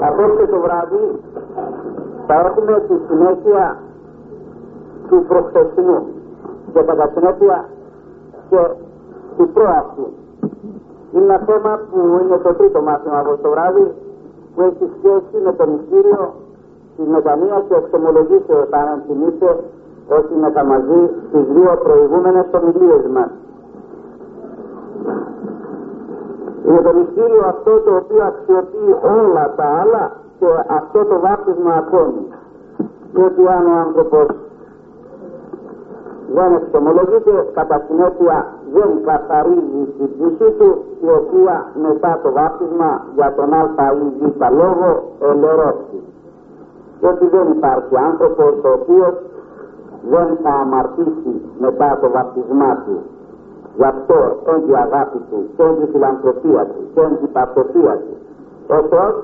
Απόψε το βράδυ θα έχουμε τη συνέχεια του προχθεσινού και κατά συνέπεια και του προαυτού. Είναι ένα θέμα που είναι το τρίτο μάθημα από το βράδυ που έχει σχέση με το μυστήριο τη μετανία και εξομολογήσεως αν θυμίστε όσοι είναι τα μαζί στις δύο προηγούμενες ομιλίες μας. Είναι το μυστήριο αυτό το οποίο αξιοποιεί όλα τα άλλα και αυτό το βάπτισμα ακόμη. Διότι αν ο άνθρωπος δεν εξομολογείται, κατά συνέπεια δεν καθαρίζει την ψυχή του, η οποία μετά το βάπτισμα για τον α ή β λόγο ελερώθη. Διότι δεν υπάρχει άνθρωπος ο οποίος δεν θα αμαρτήσει μετά το βαπτισμά του. Γι' αυτό έντυ αγάπη του, και έντυ φιλανθρωπία του, και έντυ παυτοσία του. Ο Θεός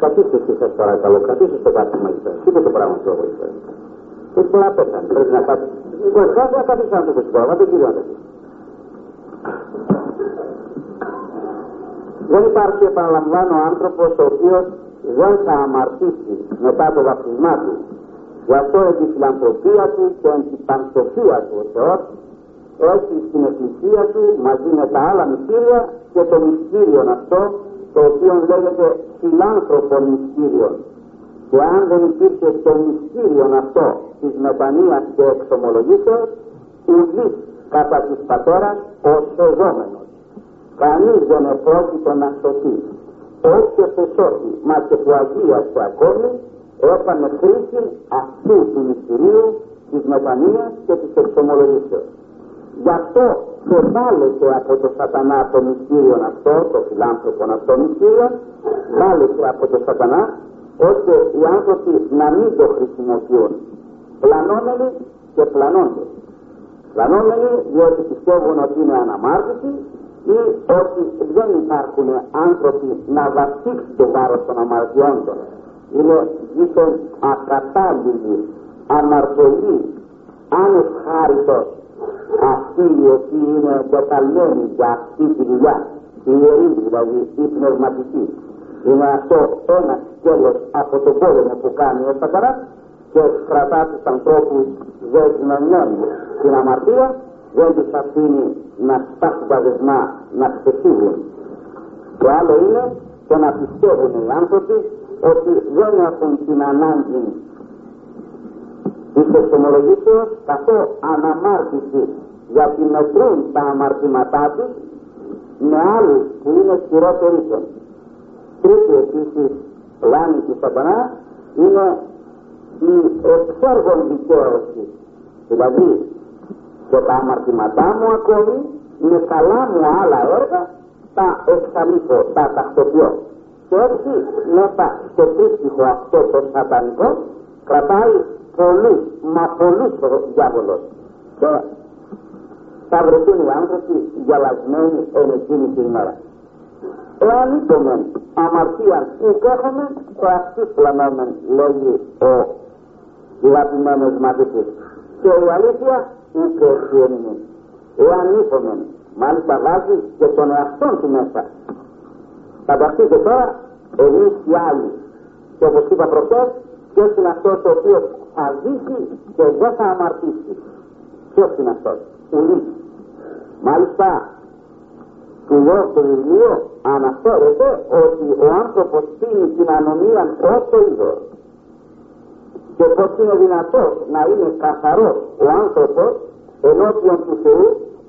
Καθίστε εσείς σας παρακαλώ, καθίστε στο κάτω μαζί σας. Τι το πράγμα αυτό βοηθά. Και πολλά πέσανε, πρέπει να κάτσει. Λοιπόν, κάθε να καθίσει άνθρωπος στην πράγμα, δεν κύριο να καθίσει. Δεν υπάρχει, επαναλαμβάνω, άνθρωπος ο οποίος δεν θα αμαρτήσει μετά το βαπτισμά του. Γι' αυτό έχει τη φιλανθρωπία του και την πανσοφία του ο Θεός έχει στην εκκλησία του μαζί με τα άλλα μυστήρια και το μυστήριο αυτό το οποίο λέγεται φιλάνθρωπο μυστήριο. Και αν δεν υπήρχε το μυστήριο αυτό της μετανοίας και εξομολογήσεως, ουδής κατά της πατέρας ο σωζόμενος. Κανείς δεν επρόκειτο να σωθεί. Όποιος εσώθη, μα και που αγίασε ακόμη, έκανε χρήση αυτού του μυστηρίου της μετανοίας και της εξομολογήσεως. Γι' αυτό και βάλετε από το σατανά το μυστήριο αυτό, το φιλάνθρωπο αυτό μυστήριο, βάλετε από το σατανά, ώστε οι άνθρωποι να μην το χρησιμοποιούν. Πλανόμενοι και πλανώνται. Πλανόμενοι διότι πιστεύουν ότι είναι αναμάρτητοι ή ότι δεν υπάρχουν άνθρωποι να βασίξουν το βάρος των αμαρτιών των. Είναι δίθεν ακατάλληλοι, αναρτωλοί, ανευχάριστος αυτοί οι οποίοι είναι εγκαταλμένοι για αυτή τη δουλειά, η ιερή δηλαδή, η πνευματική. Είναι αυτό ένας σκέλος από τον πόλεμο που κάνει ο Σαταράς και κρατά τους ανθρώπους δεσμευμένους στην αμαρτία, δεν τους αφήνει να σπάσουν τα δεσμά, να ξεφύγουν. Το άλλο είναι το να πιστεύουν οι άνθρωποι ότι δεν έχουν την ανάγκη της εξομολογήσεως καθώς αναμάρτηση γιατί μετρούν τα αμαρτήματά τους με άλλους που είναι χειρότεροι των. Τρίτη επίσης λάνη του σατανά είναι η εξέργων δικαίωση. Δηλαδή και τα αμαρτήματά μου ακόμη με καλά μου άλλα έργα τα εξαλείπω, τα τακτοποιώ. Και έτσι μέσα στο τρίπτυχο αυτό το σατανικό κρατάει πολλούς, μα πολλούς ο διάβολος. Και θα βρεθούν οι άνθρωποι γυαλασμένοι εν εκείνη την ημέρα. Εάν είπαμε αμαρτία ουκ έχουμε, το αυτοί πλανόμεν, λέγει ο αγαπημένος μαθητής. Και η αλήθεια ουκ έτσι είναι. Εάν είπαμε, μάλιστα βάζει και τον εαυτό του μέσα. Φανταστείτε τώρα, εμείς οι άλλοι. Και όπως είπα προχθές, ποιος είναι αυτός ο οποίος θα ζήσει και δεν θα αμαρτήσει. Ποιος είναι αυτός; Ουδής. Μάλιστα, του λέω στο βιβλίο αναφέρεται ότι ο άνθρωπος πίνει την ανομία όσο είδος. Και πως είναι δυνατό να είναι καθαρός ο άνθρωπος ενώπιον του Θεού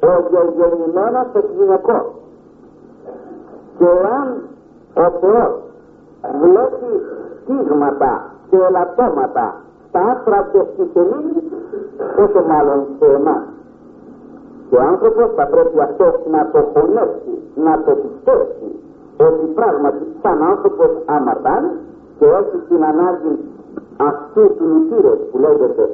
ο διαγεννημένος εκγυναικός. Και αν ο Θεός βλέπει στίγματα και ελαττώματα στα άστρα και στη σελήνη, όσο μάλλον σε εμάς. Και ο άνθρωπος θα πρέπει αυτός να το χωνέψει, να το πιστέψει ότι πράγματι σαν άνθρωπος αμαρτάνει και έχει την ανάγκη αυτού του μητήρες που λέγεται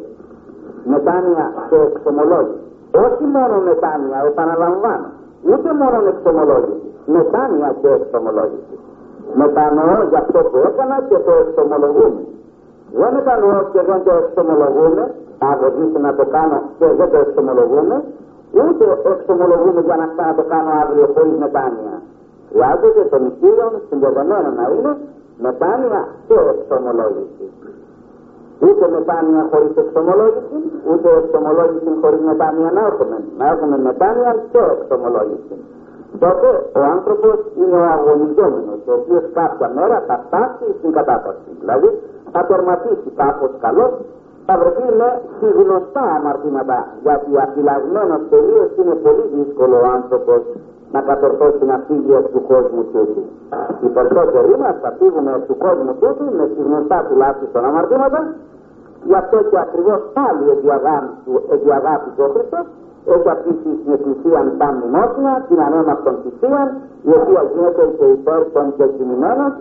μετάνοια και εξομολόγηση. Όχι μόνο μετάνοια, επαναλαμβάνω, ούτε μόνο εξομολόγηση, μετάνοια και εξομολόγηση. Μετανοώ για αυτό που έκανα και το εξομολογούμε. Δεν μετανοώ και δεν το εξομολογούμε, θα να το κάνω και δεν το εξομολογούμε, ούτε εξομολογούμε για να το κάνω αύριο χωρίς μετάνοια. Χρειάζεται το μυστήριο συνδεδεμένο να είναι μετάνοια και εξομολόγηση. Ούτε μετάνοια χωρίς εξομολόγηση, ούτε εξομολόγηση χωρίς μετάνοια να έχουμε. Να έχουμε μετάνοια και εξομολόγηση. Τότε ο άνθρωπος είναι ο αγωνιζόμενος, ο οποίος κάποια μέρα θα φτάσει στην κατάσταση. Δηλαδή θα τερματίσει κάπως καλός, θα βρεθεί με συγνωστά αμαρτήματα, γιατί αφυλαγμένος τελείως είναι πολύ δύσκολο ο άνθρωπος να κατορθώσει να φύγει από του κόσμου τούτου. Οι περισσότεροι μας θα φύγουμε από του κόσμου τούτου με γνωστά τουλάχιστον αμαρτήματα, γι' αυτό και ακριβώς πάλι επί αγάπης ο Χριστός έχει αφήσει στην Εκκλησία τα μνημόσυνα, την ανέμαστον θυσία, η οποία γίνεται και υπέρ των κεκτημημένων.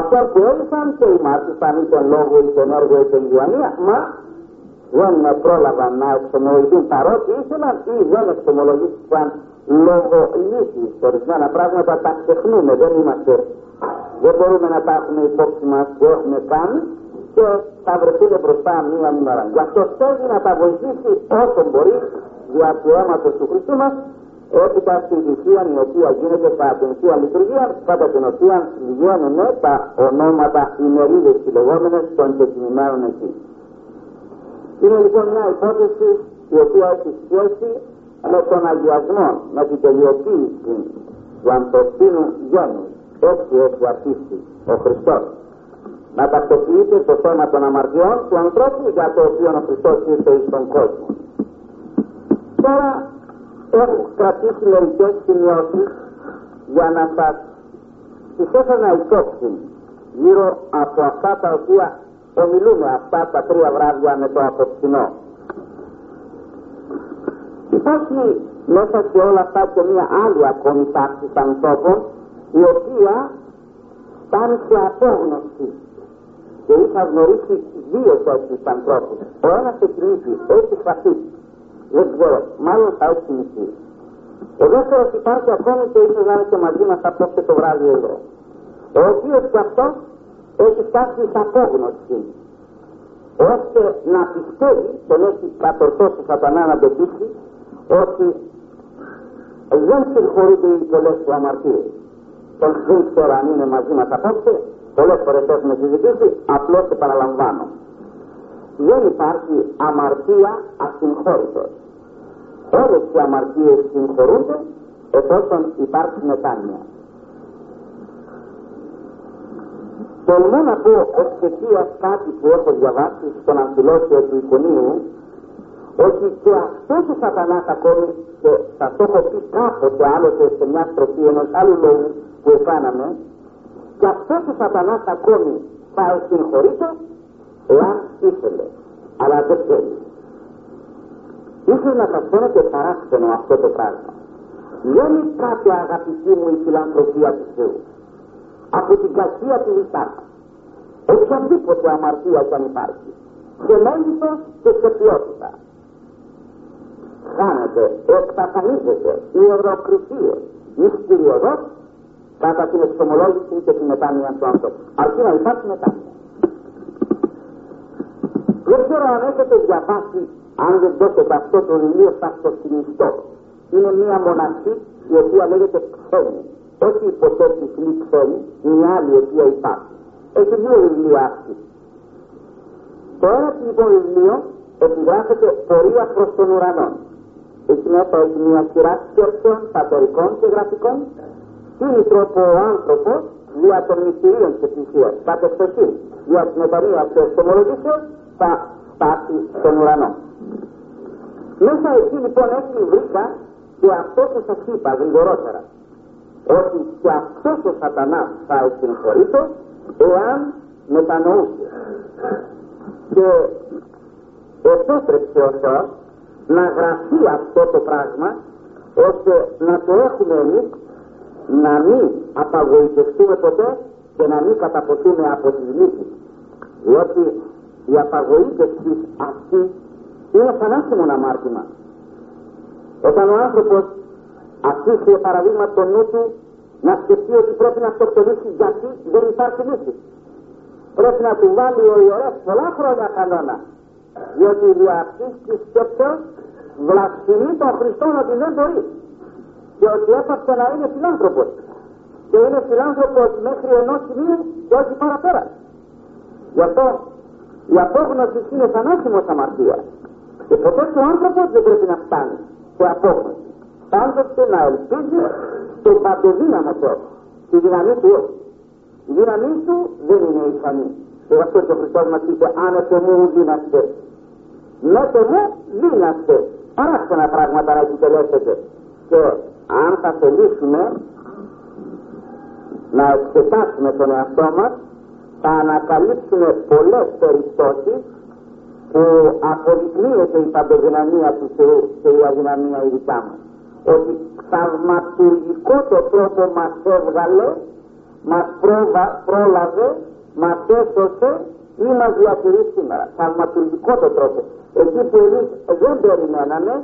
Αυτό που έλυσαν και οι μάρτυραν ή τον λόγο ή τον έργο ή τον διανία, μα δεν πρόλαβαν να εξομολογηθούν παρότι ήθελαν ή δεν εξομολογήθηκαν λόγω λύσης. Ορισμένα πράγματα τα ξεχνούμε, δεν είμαστε, δεν μπορούμε να τα έχουμε υπόψη μας που έχουμε κάνει και θα βρεθούν μπροστά μία μέρα. Γι' αυτός θέλει να τα βοηθήσει όσο μπορεί δια του αίματος του Χριστού μας έπειτα στην θυσία η οποία γίνεται κατά την Θεία Λειτουργία, κατά την οποία βγαίνουν τα ονόματα ημερίδες οι λεγόμενες των κεκκινημένων εκεί. Είναι λοιπόν μια υπόθεση η οποία έχει σχέση με τον αγιασμό, με την τελειοποίηση του ανθρωπίνου γένους. Έτσι έχει αρχίσει ο Χριστός. Να τακτοποιείται το θέμα των αμαρτιών του ανθρώπου για το οποίο ο Χριστός ήρθε στον κόσμο. Τώρα έχω κρατήσει μερικέ σημειώσεις για να σας τις έφερα υπόψη γύρω από αυτά τα οποία ομιλούμε αυτά τα τρία βράδια με το απόψινό. Υπάρχει μέσα σε όλα αυτά και μια άλλη ακόμη τάξη ανθρώπων η οποία φτάνει σε απόγνωση και είχα γνωρίσει δύο τέτοιου ανθρώπου. Ο ένα εκκινήσει, έχει χαθεί. Δεν ξέρω, μάλλον θα έχει θυμηθεί. Ο δεύτερο υπάρχει ακόμη και ίσω να είναι και μαζί μα απόψε το βράδυ εδώ. Ο οποίο και αυτό έχει φτάσει σε απόγνωση ώστε να πιστεύει, τον έχει κατορθώσει ο σατανά να το πείσει, ότι δεν συγχωρείται οι πολλές του αμαρτίες. Τον δεν ξέρω αν είναι μαζί μας απόψε, πολλές φορές έχουμε συζητήσει, απλώς το παραλαμβάνω. Δεν υπάρχει αμαρτία ασυγχώρητος. Όλες οι αμαρτίες συγχωρούνται εφόσον υπάρχει μετάνοια. Τολμώ να πω εξαιτία κάτι που έχω διαβάσει στον αμφιλόσιο του Ικονίου ότι και αυτός ο σατανάς ακόμη και θα το έχω πει κάποτε άλλοτε σε μια στροφή ενός άλλου λόγου που έκαναμε και αυτό ο σατανάς ακόμη θα συγχωρείται εάν ήθελε. Αλλά δεν θέλει. Ήθελε να σας και παράξενο αυτό το πράγμα. Δεν είναι κάτι αγαπητή μου η φιλανθρωπία του Θεού από την κακία του Ισάκα οποιαδήποτε αμαρτία κι αν υπάρχει σε μέγιστο και σε ποιότητα χάνεται, εξαφανίζεται η ευρωκρισία μυστηριωδός κατά την εξομολόγηση και την μετάνοια του άνθρωπου. Αρκεί να υπάρχει μετάνοια. Δεν ξέρω αν έχετε διαβάσει, αν δεν δώσετε αυτό το βιβλίο θα το θυμιστώ. Είναι μια μοναχή η οποία λέγεται ξένη. Όχι ποτέ τυφλή ξένη, μια άλλη η οποία υπάρχει. Έχει δύο βιβλία αυτή. Το ένα λοιπόν βιβλίο επιγράφεται πορεία προς τον ουρανό έχει μέσα έχει μια σειρά σκέψεων, πατερικών και γραφικών, είναι τρόπο ο άνθρωπος δια των μυστηρίων τη Εκκλησία, κατ' εξοχή, δια τη μετανία και εξομολογήσεω, θα φτάσει στον ουρανό. Μέσα εκεί λοιπόν έτσι βρήκα και αυτό που σας είπα γρηγορότερα, ότι και αυτός ο σατανάς θα συγχωρείται εάν μετανοούσε. Και επέτρεψε ο Θεός να γραφεί αυτό το πράγμα ώστε να το έχουμε εμείς να μην απαγοητευτούμε ποτέ και να μην καταποθούμε από τις λύσεις διότι η απαγοήτευση αυτή είναι θανάσιμο αμάρτημα όταν ο άνθρωπος αφήσει παραδείγμα το νου του να σκεφτεί ότι πρέπει να αυτοκτονήσει γιατί δεν υπάρχει λύση πρέπει να του βάλει ο ιερές πολλά χρόνια κανόνα. Διότι δια αυτής της σκέψεως βλασφημεί τον Χριστό ότι δεν μπορεί. Και ότι έπαψε να είναι φιλάνθρωπος και είναι φιλάνθρωπος μέχρι ενός σημείου και όχι παραπέρα. Γι' αυτό η απόγνωση είναι θανάσιμος αμαρτίας και ποτέ ο άνθρωπος δεν πρέπει να φτάνει σε απόγνωση. Πάντοτε να ελπίζει στον παντοδύναμο Θεό, τη δύναμή του όχι. Η δύναμή του δεν είναι ικανή. Και γι' αυτό και ο Χριστός μας είπε άνετε μου δύναστε. Ναι το μου δύναστε. Παράξενα πράγματα να επιτελέσετε. Και αν θα θελήσουμε να εξετάσουμε τον εαυτό μας θα ανακαλύψουμε πολλές περιπτώσεις που αποδεικνύεται η παντοδυναμία του Θεού και η αδυναμία η δικά μας. Ότι θαυματουργικό το τρόπο μας έβγαλε, μας πρόβα, πρόλαβε, μας έσωσε ή μας διατηρεί σήμερα. Θαυματουργικό το τρόπο. Εκεί που εμείς δεν περιμέναμε,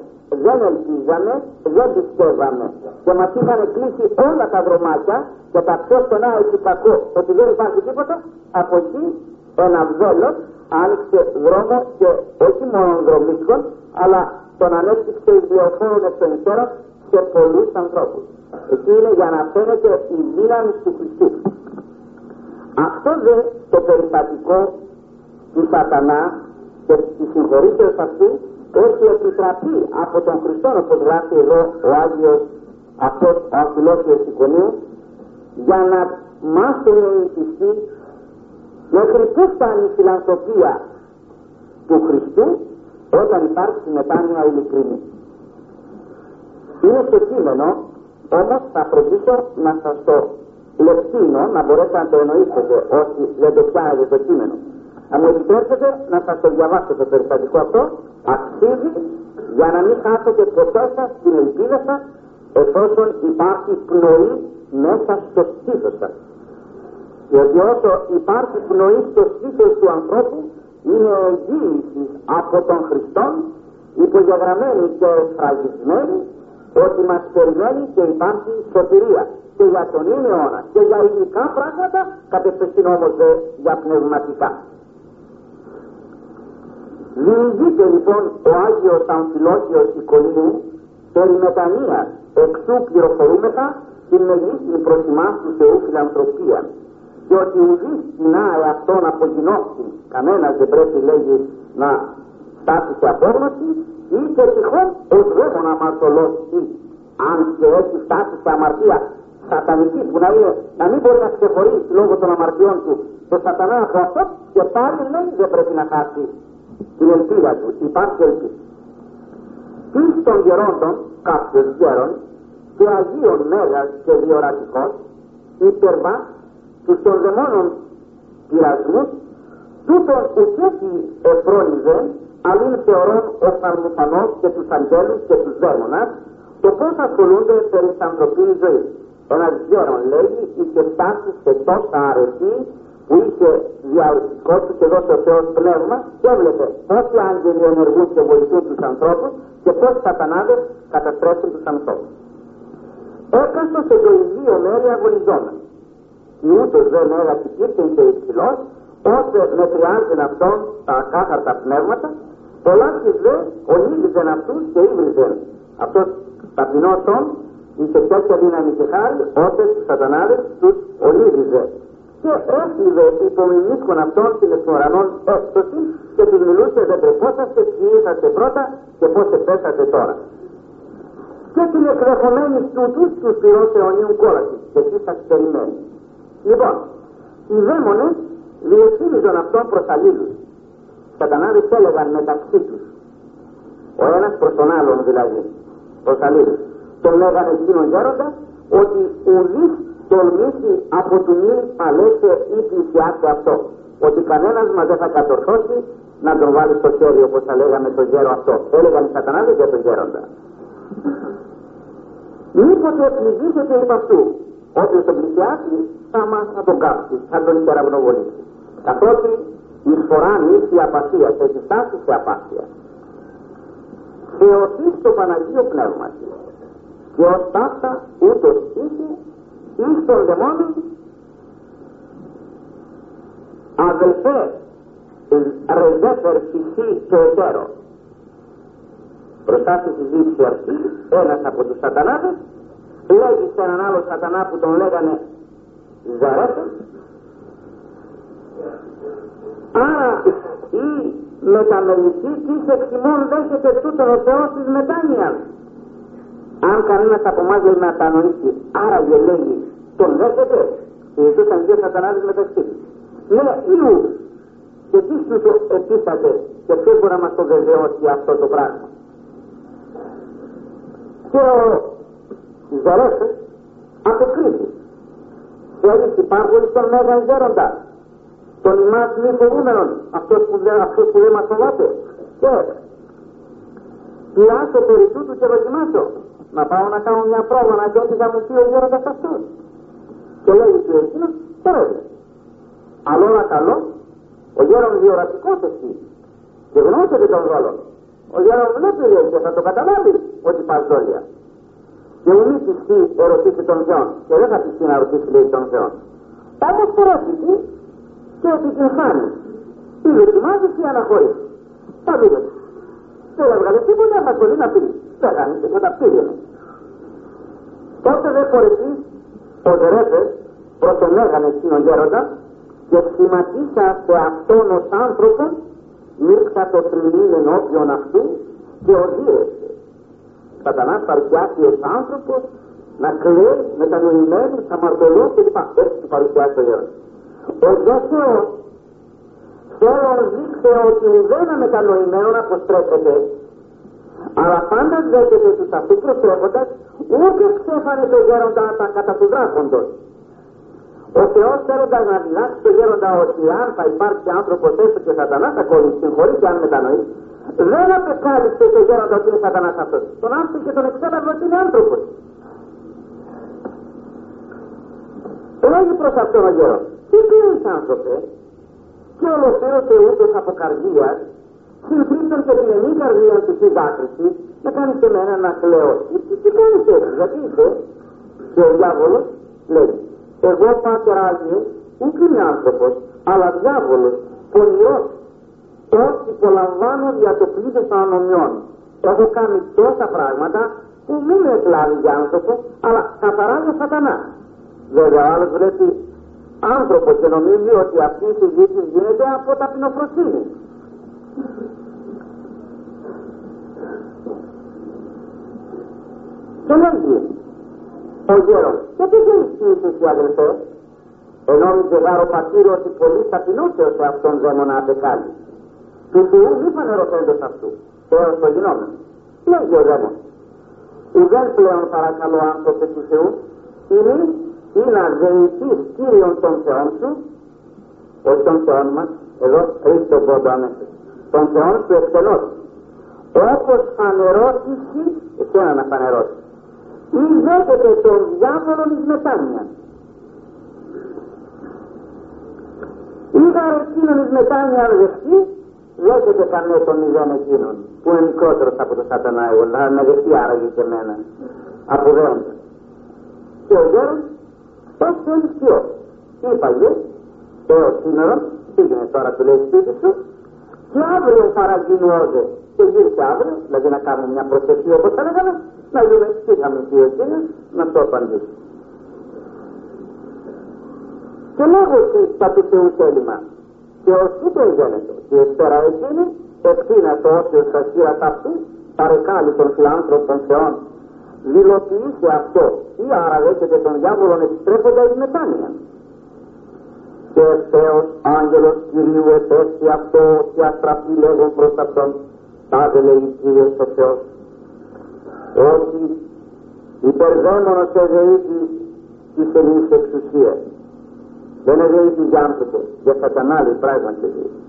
δεν ελπίζαμε, δεν πιστεύαμε και μας είχαν κλείσει όλα τα δρομάκια και τα πιο στενά εκεί κακό ότι δεν υπάρχει τίποτα, από εκεί ένα βέλος άνοιξε δρόμο και όχι μόνο δρομίσκων, αλλά τον ανέπτυξε ιδιοφόρων εκ των υστέρων σε πολλούς ανθρώπους. Εκεί είναι για να φαίνεται η δύναμη του Χριστού. Αυτό δε το περιπατικό του σατανά και τη συγχωρήσεως αυτού έχει επιτραπεί από τον Χριστό όπως γράφει εδώ ο Άγιος αυτός ο Αμφιλόφιος Οικονίου για να μάθουν οι πιστοί μέχρι πού φτάνει η φιλανθρωπία του Χριστού όταν υπάρχει μετάνοια ειλικρινή. Είναι στο κείμενο, όμως θα φροντίσω να σας το λεπτύνω, να μπορέσετε να το εννοήσετε όσοι δεν το πιάνετε το κείμενο. Αν μου επιτρέψετε να σας το διαβάσω το περιστατικό αυτό, αξίζει για να μην χάσετε ποτέ σας την ελπίδα σας εφόσον υπάρχει πνοή μέσα στο στήθος σας. Γιατί όσο υπάρχει πνοή στο στήθος του ανθρώπου είναι εγγύηση από τον Χριστό υπογεγραμμένη και φραγισμένη ότι μας περιμένει και υπάρχει σωτηρία και για τον είναι αιώνας και για ειδικά πράγματα κατευθυνθεί όμως για πνευματικά. Διηγείται λοιπόν ο Άγιος Αμφιλόχιος Οικονίου περί μετανοίας. Εξού πληροφορούμεθα την μεγίστη προσημά του Θεού φιλανθρωπίας. Και ότι ουδής κοινά εαυτόν απογεινώσει κανένας δεν πρέπει λέγει να φτάσει σε απόγνωση ή και τυχόν ως δαίμονα αμαρτωλώσει αν και έχει φτάσει σε αμαρτία σατανική που να, είναι, να μην μπορεί να ξεχωρίσει λόγω των αμαρτιών του το σατανά από αυτό και πάλι λέει δεν πρέπει να χάσει την ελπίδα του. Υπάρχει ελπίδα. Τι των γερόντων, κάποιος γέρον και Αγίων Μέγας και Διορατικός υπερβά τους των δαιμόνων πειρασμούς τούτον ουκέτη εφρόνιζε αλλήν θεωρών οφθαλμοφανός και τους αγγέλους και τους δαίμονας το πώς ασχολούνται περί της ανθρωπίνης ζωής. Ένας γέρον λέγει είχε φτάσει σε τόσα αρετή που είχε διαλυτικό του και δώσει ο Θεός πνεύμα και έβλεπε πόσοι άγγελοι ενεργούν και βοηθούν τους ανθρώπους και πόσοι σατανάδες καταστρέφουν τους ανθρώπους. Έκαστος σε το ιδίο μέρη αγωνιζόμενο. Και ούτως δεν έγραψε κύπτεν και υψηλός, ώστε μετριάζουν αυτόν τα ακάθαρτα πνεύματα, πολλά και δε ονείδησαν αυτούς και ύβριζαν. Αυτός ταπεινότων είχε τέτοια δύναμη και χάρη, ώστε τους σατανάδες τους ονείδιζε και έστειλε υπομιμήσκον αυτών την ουρανών έκπτωση και τους μιλούσε δεν τρεπόσαστε, ποιοι είσαστε πρώτα και πώς επέσατε τώρα. Και την εκδεχομένη τούτους τους πυρός αιωνίων κόλαση και εκεί σας περιμένει. Λοιπόν, οι δαίμονες διευθύνιζαν αυτόν προς αλλήλους. Σατανάδες έλεγαν μεταξύ τους. Ο ένας προς τον άλλον δηλαδή, προς αλλήλους. Τον λέγανε εκείνον γέροντας ότι ουδής τολμήσει από του νυν παλέσε ή πλησιάσει αυτό. Ότι κανένας μας δεν θα κατορθώσει να τον βάλει στο χέρι όπως θα λέγαμε το γέρο αυτό. Έλεγαν οι σατανάδες για τον γέροντα. Μήποτε πληγήσετε επ' αυτού; Όποιος τον πλησιάσει θα μας θα τον κάψει, θα τον υπεραγνωβολήσει. Καθότι η σφορά νύχη απαθίας και έχει φτάσει σε απάθεια. Θεωτή στο Παναγίο Πνεύμα και ως ταύτας ούτως είχε εις των δαιμόνων αδελφέ ρεζέφερ φυσί και εταίρο. Μπροστά στη συζήτηση αυτή ένας από τους σατανάδες λέγει σε έναν άλλο σατανά που τον λέγανε Ζαρέφε άρα η μεταμελητή της εξημών δέχεται τούτον ο Θεός της μετάνοιας αν κανένας από εμάς δεν μετανοήσει άρα και λέγει τον δέχεται Ιησούς ήταν δύο σατανάδες μεταξύ. Τους ναι ή και τι τους επίσταται και ποιος μπορεί να μας το βεβαιώσει αυτό το πράγμα. Και ο Ζερέφος αποκρίνει θέλεις υπάρχουν στον Μέγα Γέροντα τον ημάς μη φοβούμενον αυτός που, δεν, αυτός που δεν μας φοβάται. Και πιάσω περί τούτου και δοκιμάσω να πάω να κάνω μια πρόβα να δω τι θα μου πει ο γέροντας αυτός και λέει του εκείνος πρέπει αλλά όλα καλό. Ο γέρον διορατικός εσύ και γνώσετε τον ρόλο ο γέρον βλέπει λέει και θα το καταλάβει ότι πας δόλια. Και ου μη πιστεί ερωτήσει τον Θεό και δεν θα πιστεί να ρωτήσει λέει τον Θεό όμως το ρώτησε και επιτυγχάνει ή δοκιμάζεις ή αναχωρείς τα δείτε δεν έβγαλε τίποτα μας μπορεί να πει δεν κάνει τίποτα πήγαινε τότε δεν χωρετεί ο Δερέφες προς τον έγανε εκείνον γέροντα και σχηματίσα σε αυτόν ως άνθρωπος μίρξα το θρυνήν ενώπιον αυτού και οδύρεσε. Σατανάς παρουσιάσει ως άνθρωπος να κλαίει μετανοημένος, αμαρτωλό και λοιπά. Έτσι του παρουσιάσει ο γέρος. Ο Θεός θέλω να δείξει ότι δεν είναι μετανοημένο να προστρέφεται αλλά πάντα δέχεται τους αυτούς προστρέφοντας ούτε ξέφανε το γέροντα τα κατά του δράκοντος ο Θεός θέλοντας να διδάξει το γέροντα ότι αν θα υπάρξει άνθρωπος έστω και σατανάς ακόμη συγχωρεί και αν μετανοεί δεν απεκάλυψε το γέροντα ότι είναι σατανάς αυτός. Τον άνθρωπο και τον εξέλαβε ότι είναι άνθρωπος. Λέγει προς αυτόν ο γέρος τι πήρες άνθρωπε; Και ολοκλήρωσε ούτως από καρδίας συμπρίπτον και την ενή καρδία του στη δάκρυση να κάνεις και εμένα να κλαίω τι, τι κάνεις έτσι γιατί είσαι; Και ο διάβολος λέει εγώ πάτερ Άγιε, ούτε είμαι άνθρωπος, αλλά διάβολος, πονηρός, όχι υπολαμβάνω δια το πλήθος των ανομιών. Έχω κάνει τόσα πράγματα που μην με εκλάβει για άνθρωπο, αλλά καθαρά για σατανά. Βέβαια ο άλλος βλέπει άνθρωπος και νομίζει ότι αυτή η συζήτηση γίνεται από ταπεινοφροσύνη. Και λέγει, ο γέρος. Γιατί δεν είσαι εσύ αδελφέ; Ενόμιζε γάρο πατήριο ότι πολύ ταπεινούσε σε αυτόν δαίμονα απεκάλει. Του Θεού μη φανερωθέντος αυτού. Έως το γινόμενο. Λέγει ο δαίμον. Ουδέν πλέον παρακαλώ άνθρωπε του Θεού, είναι ή να δεηθείς Κύριον των Θεών σου, όχι των Θεών μας, εδώ ρίχνει τον πόντο αμέσως, των Θεών σου εκτελώς. Όπως φανερώσεις, εσένα να φανερώσεις ή δέχεται τον διάβολο εις μετάνοια. Ή εκείνον εις μετάνοια αν δεχτεί, δέχεται κανένα τον μηδέν εκείνον, που είναι μικρότερος από το σατανά εγώ, να με δεχτεί άραγε και εμένα, αποδέοντα. Και ο γέρος, πώς θέλεις ποιο. Είπαγε, έως σήμερα, πήγαινε τώρα του λέει σπίτι σου, και αύριο παραγγεινόζε και γύρισε αύριο, δηλαδή να κάνουμε μια προσευχή όπως θα λέγαμε, να δούμε τι θα μου πει εκείνος, να το απαντήσει. Και λέγω ότι τα του Θεού θέλημα, και ως είπε γένετο, και ύστερα εκείνη, ευθύνα το όσιο στα χείρα ταυτού, παρεκάλει τον φιλάνθρωπο των Θεών, δηλοποιήσε αυτό, ή άρα δέχεται τον διάβολο επιστρέφοντας εις μετάνοια. Και ευθέως άγγελος Κυρίου επέστη αυτό και αστραφή λέγον προς αυτόν, τάδε λέει Κύριος ο Θεός, ότι υπερδαίμονος εδεήτη της ελληνής εξουσίας. Δεν εδεήτη για άνθρωπος, για σατανάλη πράγματι εδεήτη.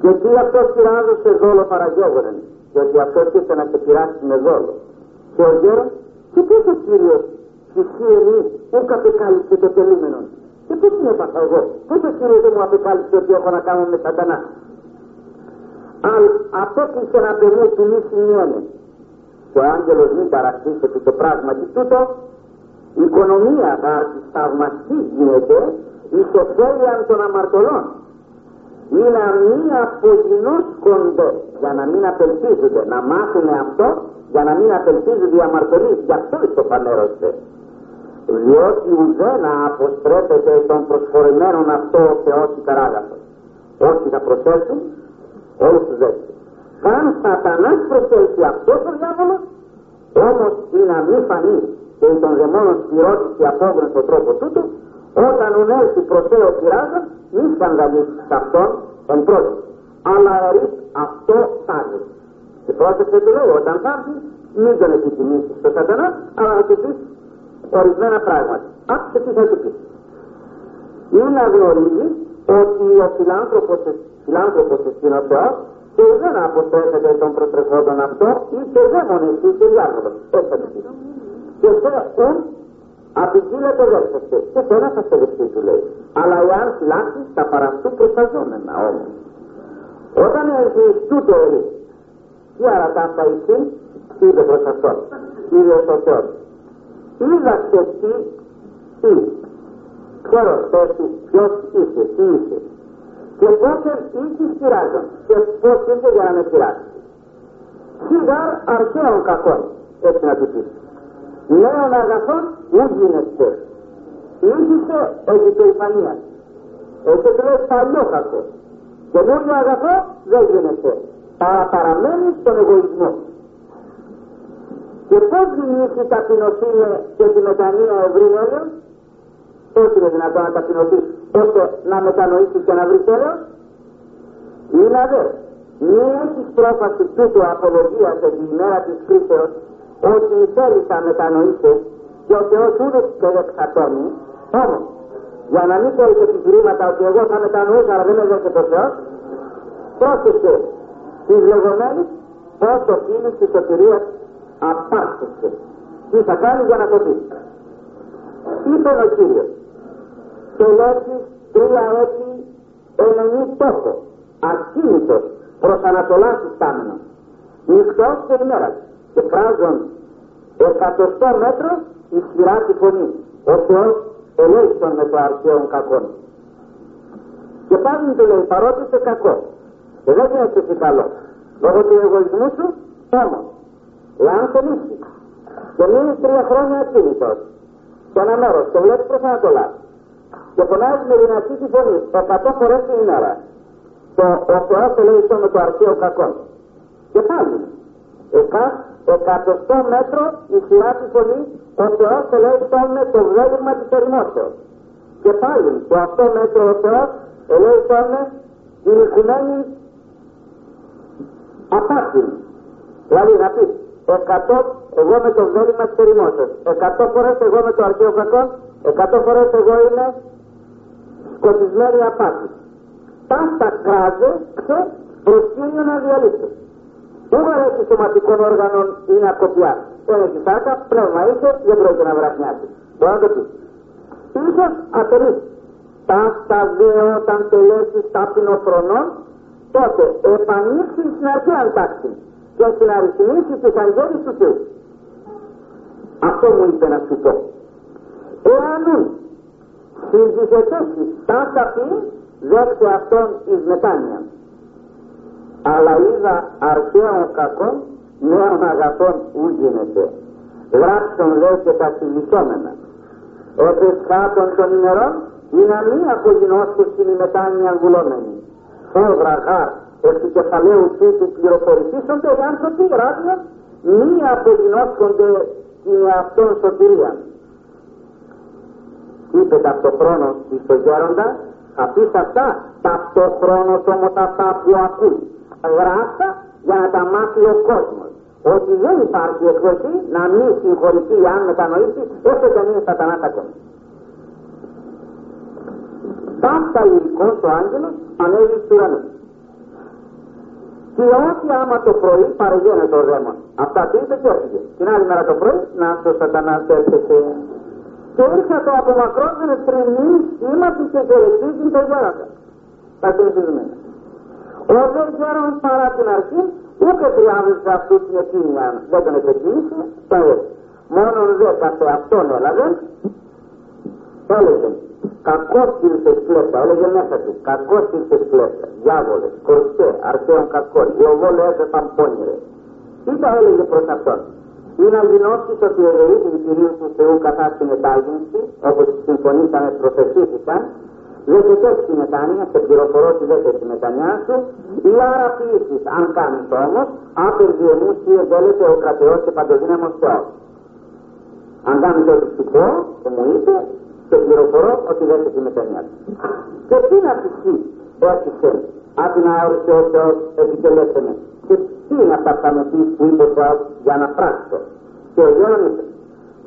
Και τι αυτό πειράζωσε δόλο παραγέγορεν, γιατί αυτό ήρθε να σε πειράσει με δόλο. Και ο γέρος, και πώς ο Κύριος θυσίαινη ούκ απεκάλυψε το τελούμενο. Και πώς την έπαθα εγώ, πώς ο Κύριος δεν μου απεκάλυψε ότι έχω να κάνω με σατανά. Αν απέκλεισε ένα παιδί του μη σημειώνει και ο άγγελος μην παραξήσει ότι το πράγματι τούτο η οικονομία θα θαυμαστή γίνεται εις ωφέλιαν των αμαρτωλών. Ή να μην απογεινώσκονται για να μην απελπίζονται. Να μάθουν αυτό για να μην απελπίζει διαμαρτυρείς γι' αυτό το φανέρωσε διότι ουδένα αποστρέφεται των προσφορεμένων αυτό ο Θεός υπεράγαθος όσοι θα προσέλθουν όλους τους δέσεις καν σατανάς προσέλθει αυτός ο διάβολος όμως ή να μην φανεί και η των δαιμόνων σπυρώτηση απόγνωση στον τρόπο τούτο όταν ονέλθει προς Θεό πειράζον μη σκανδαλίσεις αυτόν εν πρώτη αλλά ερείς αυτό τάζει και πρόσεξε του λέει όταν θα έρθει μην τον επιτιμήσεις στο σατανά αλλά να του πεις ορισμένα πράγματα. Άκουσε τι θα του πεις. Ή να γνωρίζεις ότι ο φιλάνθρωπος, φιλάνθρωπος εστίν ο Θεός και δεν αποστρέφεται των προτρεχόντων αυτό ή και δεν μονεστεί και διάγνωστος έτσι θα του πεις και σε ουν απειλείται δέχεστε και σε ένα θα σε δεχτεί του λέει. Αλλά εάν φυλάξει θα παραστού προσταζόμενα όμως. Όταν έρθει τούτο ορί τι άρα τα αυτά εσύ είπε προς αυτόν. Κύριος ο Θεός είδα και τι τι. Ξέρω πες του ποιος είσαι τι είσαι και πότε είσαι πειράζον και πώς είσαι για να με πειράσει σιγάρ αρχαίων κακών. Έτσι να του πεις. Νέων αγαθών ου γίνεστε ήρθισε έχει περηφανία έτσι του λέει παλιό κακό. Καινούριο αγαθό δεν γίνεται. Παρά παραμένει στον εγωισμό. Και πώς δημιουργεί ταπεινοσύνη και τη μετανία ευρύ έλεος πώς είναι δυνατόν να ταπεινωθείς; Ώστε να μετανοήσεις και να βρεις έλεος είναι δε μη έχεις πρόφαση τούτο απολογίας σε την ημέρα της κρίσεως ότι θέλεις να μετανοήσεις και ο Θεός ούτε και δεν ξατώνει όμως για να μην θέλεις επιχειρήματα ότι εγώ θα μετανοήσω αλλά δεν με δέχεται ο Θεός πρόσεχε της λεγόμενης πόσο φίλης της σωτηρίας απάρτησε τι θα κάνει για να το πεις; Είπε ο Κύριος τελέσεις τρία έτη ενενή τόχο ακίνητος προς Ανατολάς ιστάμενο νυχτός και ημέρας και φράζον εκατοστό μέτρο ισχυρά της φωνής. Ο Θεός ελέγχον με το αρχαίο κακό και πάλι του λέει παρότι είσαι κακός και δεν γίνεσαι εσύ καλός. Λόγω του εγωισμού σου όμως εάν θελήσει και μείνεις τρία χρόνια ακίνητος σε ένα μέρος και βλέπεις προς Ανατολά και φωνάζει με δυνατή της φωνής. Εκατό φορές την ημέρα. Το ο Θεός ελέγχον με το αρχαίο κακό και πάλι εκά, εκατοστό μέτρο ισχυρά της φωνής ο Θεός ελέγχον με το βέλημα της ερημόσεως και πάλι το αυτό μέτρο ο Θεός ελέγχον με την οικουμένη απάτη. Δηλαδή να πεις εκατό εγώ με το βέλημα της ερημόσεως, εκατό φορές εγώ με το αρχαίο κακό, εκατό φορές εγώ είμαι σκοτισμένη απάτη. Ταύτα κράζε και προσκύνιο να διαλύσει. Δεν αρέσει σωματικών όργανων ή να κοπιά. Δεν έχει σάκα, πνεύμα είσαι, δεν πρόκειται να βραχνιάσει. Μπορεί να το πεις. Ίσως ατελείς. Ταύτα δε όταν τελέσεις τάπινο χρονών, τότε επανήλθει στην αρχαία τάξη και στην αριθμίση της αγγέλης του Θεού. Αυτό μου είπε να σου πω. Εάν στις δισετέσεις τάσα πει, δέχτε αυτόν εις μετάνοιας. Αλλά είδα αρχαίων κακών, νέων αγαθών ου γίνεται. Γράψον δε και τα συλλησόμενα. Επεσχάτων των ημερών, ή να μην απογεινώσκευσιν η μετάνοια βουλόμενη. Φεύγρα γάρ, εκ του κεφαλαίου τούτου πληροφορηθήσονται οι άνθρωποι ράδια, μη απογεινώσκονται την εαυτόν σωτηρία. Είπε ταυτοχρόνως στο γέροντας, θα πεις αυτά, ταυτοχρόνως όμως αυτά που ακούει. Γράφτα για να τα μάθει ο κόσμος. Ότι δεν υπάρχει εκδοχή να μην συγχωρηθεί αν μετανοήσει, έστω και αν είναι σατανάς ακόμη. Ταύτα υλικός ο άγγελος ανέβει του ουρανούς. Και όχι άμα το πρωί παρεγγένεται ο δαίμον. Αυτά του είπε και έφυγε. Την άλλη μέρα το πρωί, να στο σατανάς έρχεται. Και ήρθατε από μακρόν με τριμμή σήματη και χαιρετίζει το γέροντα. Τα συνηθισμένα. Ο δε γέρον παρά την αρχή, ούτε τριάβησε αυτού την εκείνη αν δεν τον επεκίνησε, το έτσι. Μόνον δε καθε αυτόν έλαβε, έλεγε κακός ήρθε κλέφτα, έλεγε μέσα του, κακός ήρθε κλέφτα, διάβολες, κορσέ, αρχαίων κακών, διοβόλε έφεσαν πόνιρες. Τι θα έλεγε προς αυτόν; Ή να γινώσεις ότι ο ΔΕΗ του Κυρίου του Θεού κατά την μετάγυνση, όπως συμφωνήσαμε προφεσίθηκαν, δεν σε τέχει μετάνοια, σε πληροφορώ ότι δεν έχει μετανιά σου, ή άρα ποιήσεις, αν κάνεις όμως, άπερ διεμούς ή εντέλεται ο κρατεός και παντοδύναμος Θεός. Αν κάνεις ό,τι σου πω, που μου είπε, σε πληροφορώ ότι δεν έχει μετανιά σου. Και τι να πει έρχεσαι, αν την αόρησε ο Θεός επιτελέσσeme. Και τι είναι αυτά τα που είπε ο Θεός για να πράξω. Και ο Γιάννης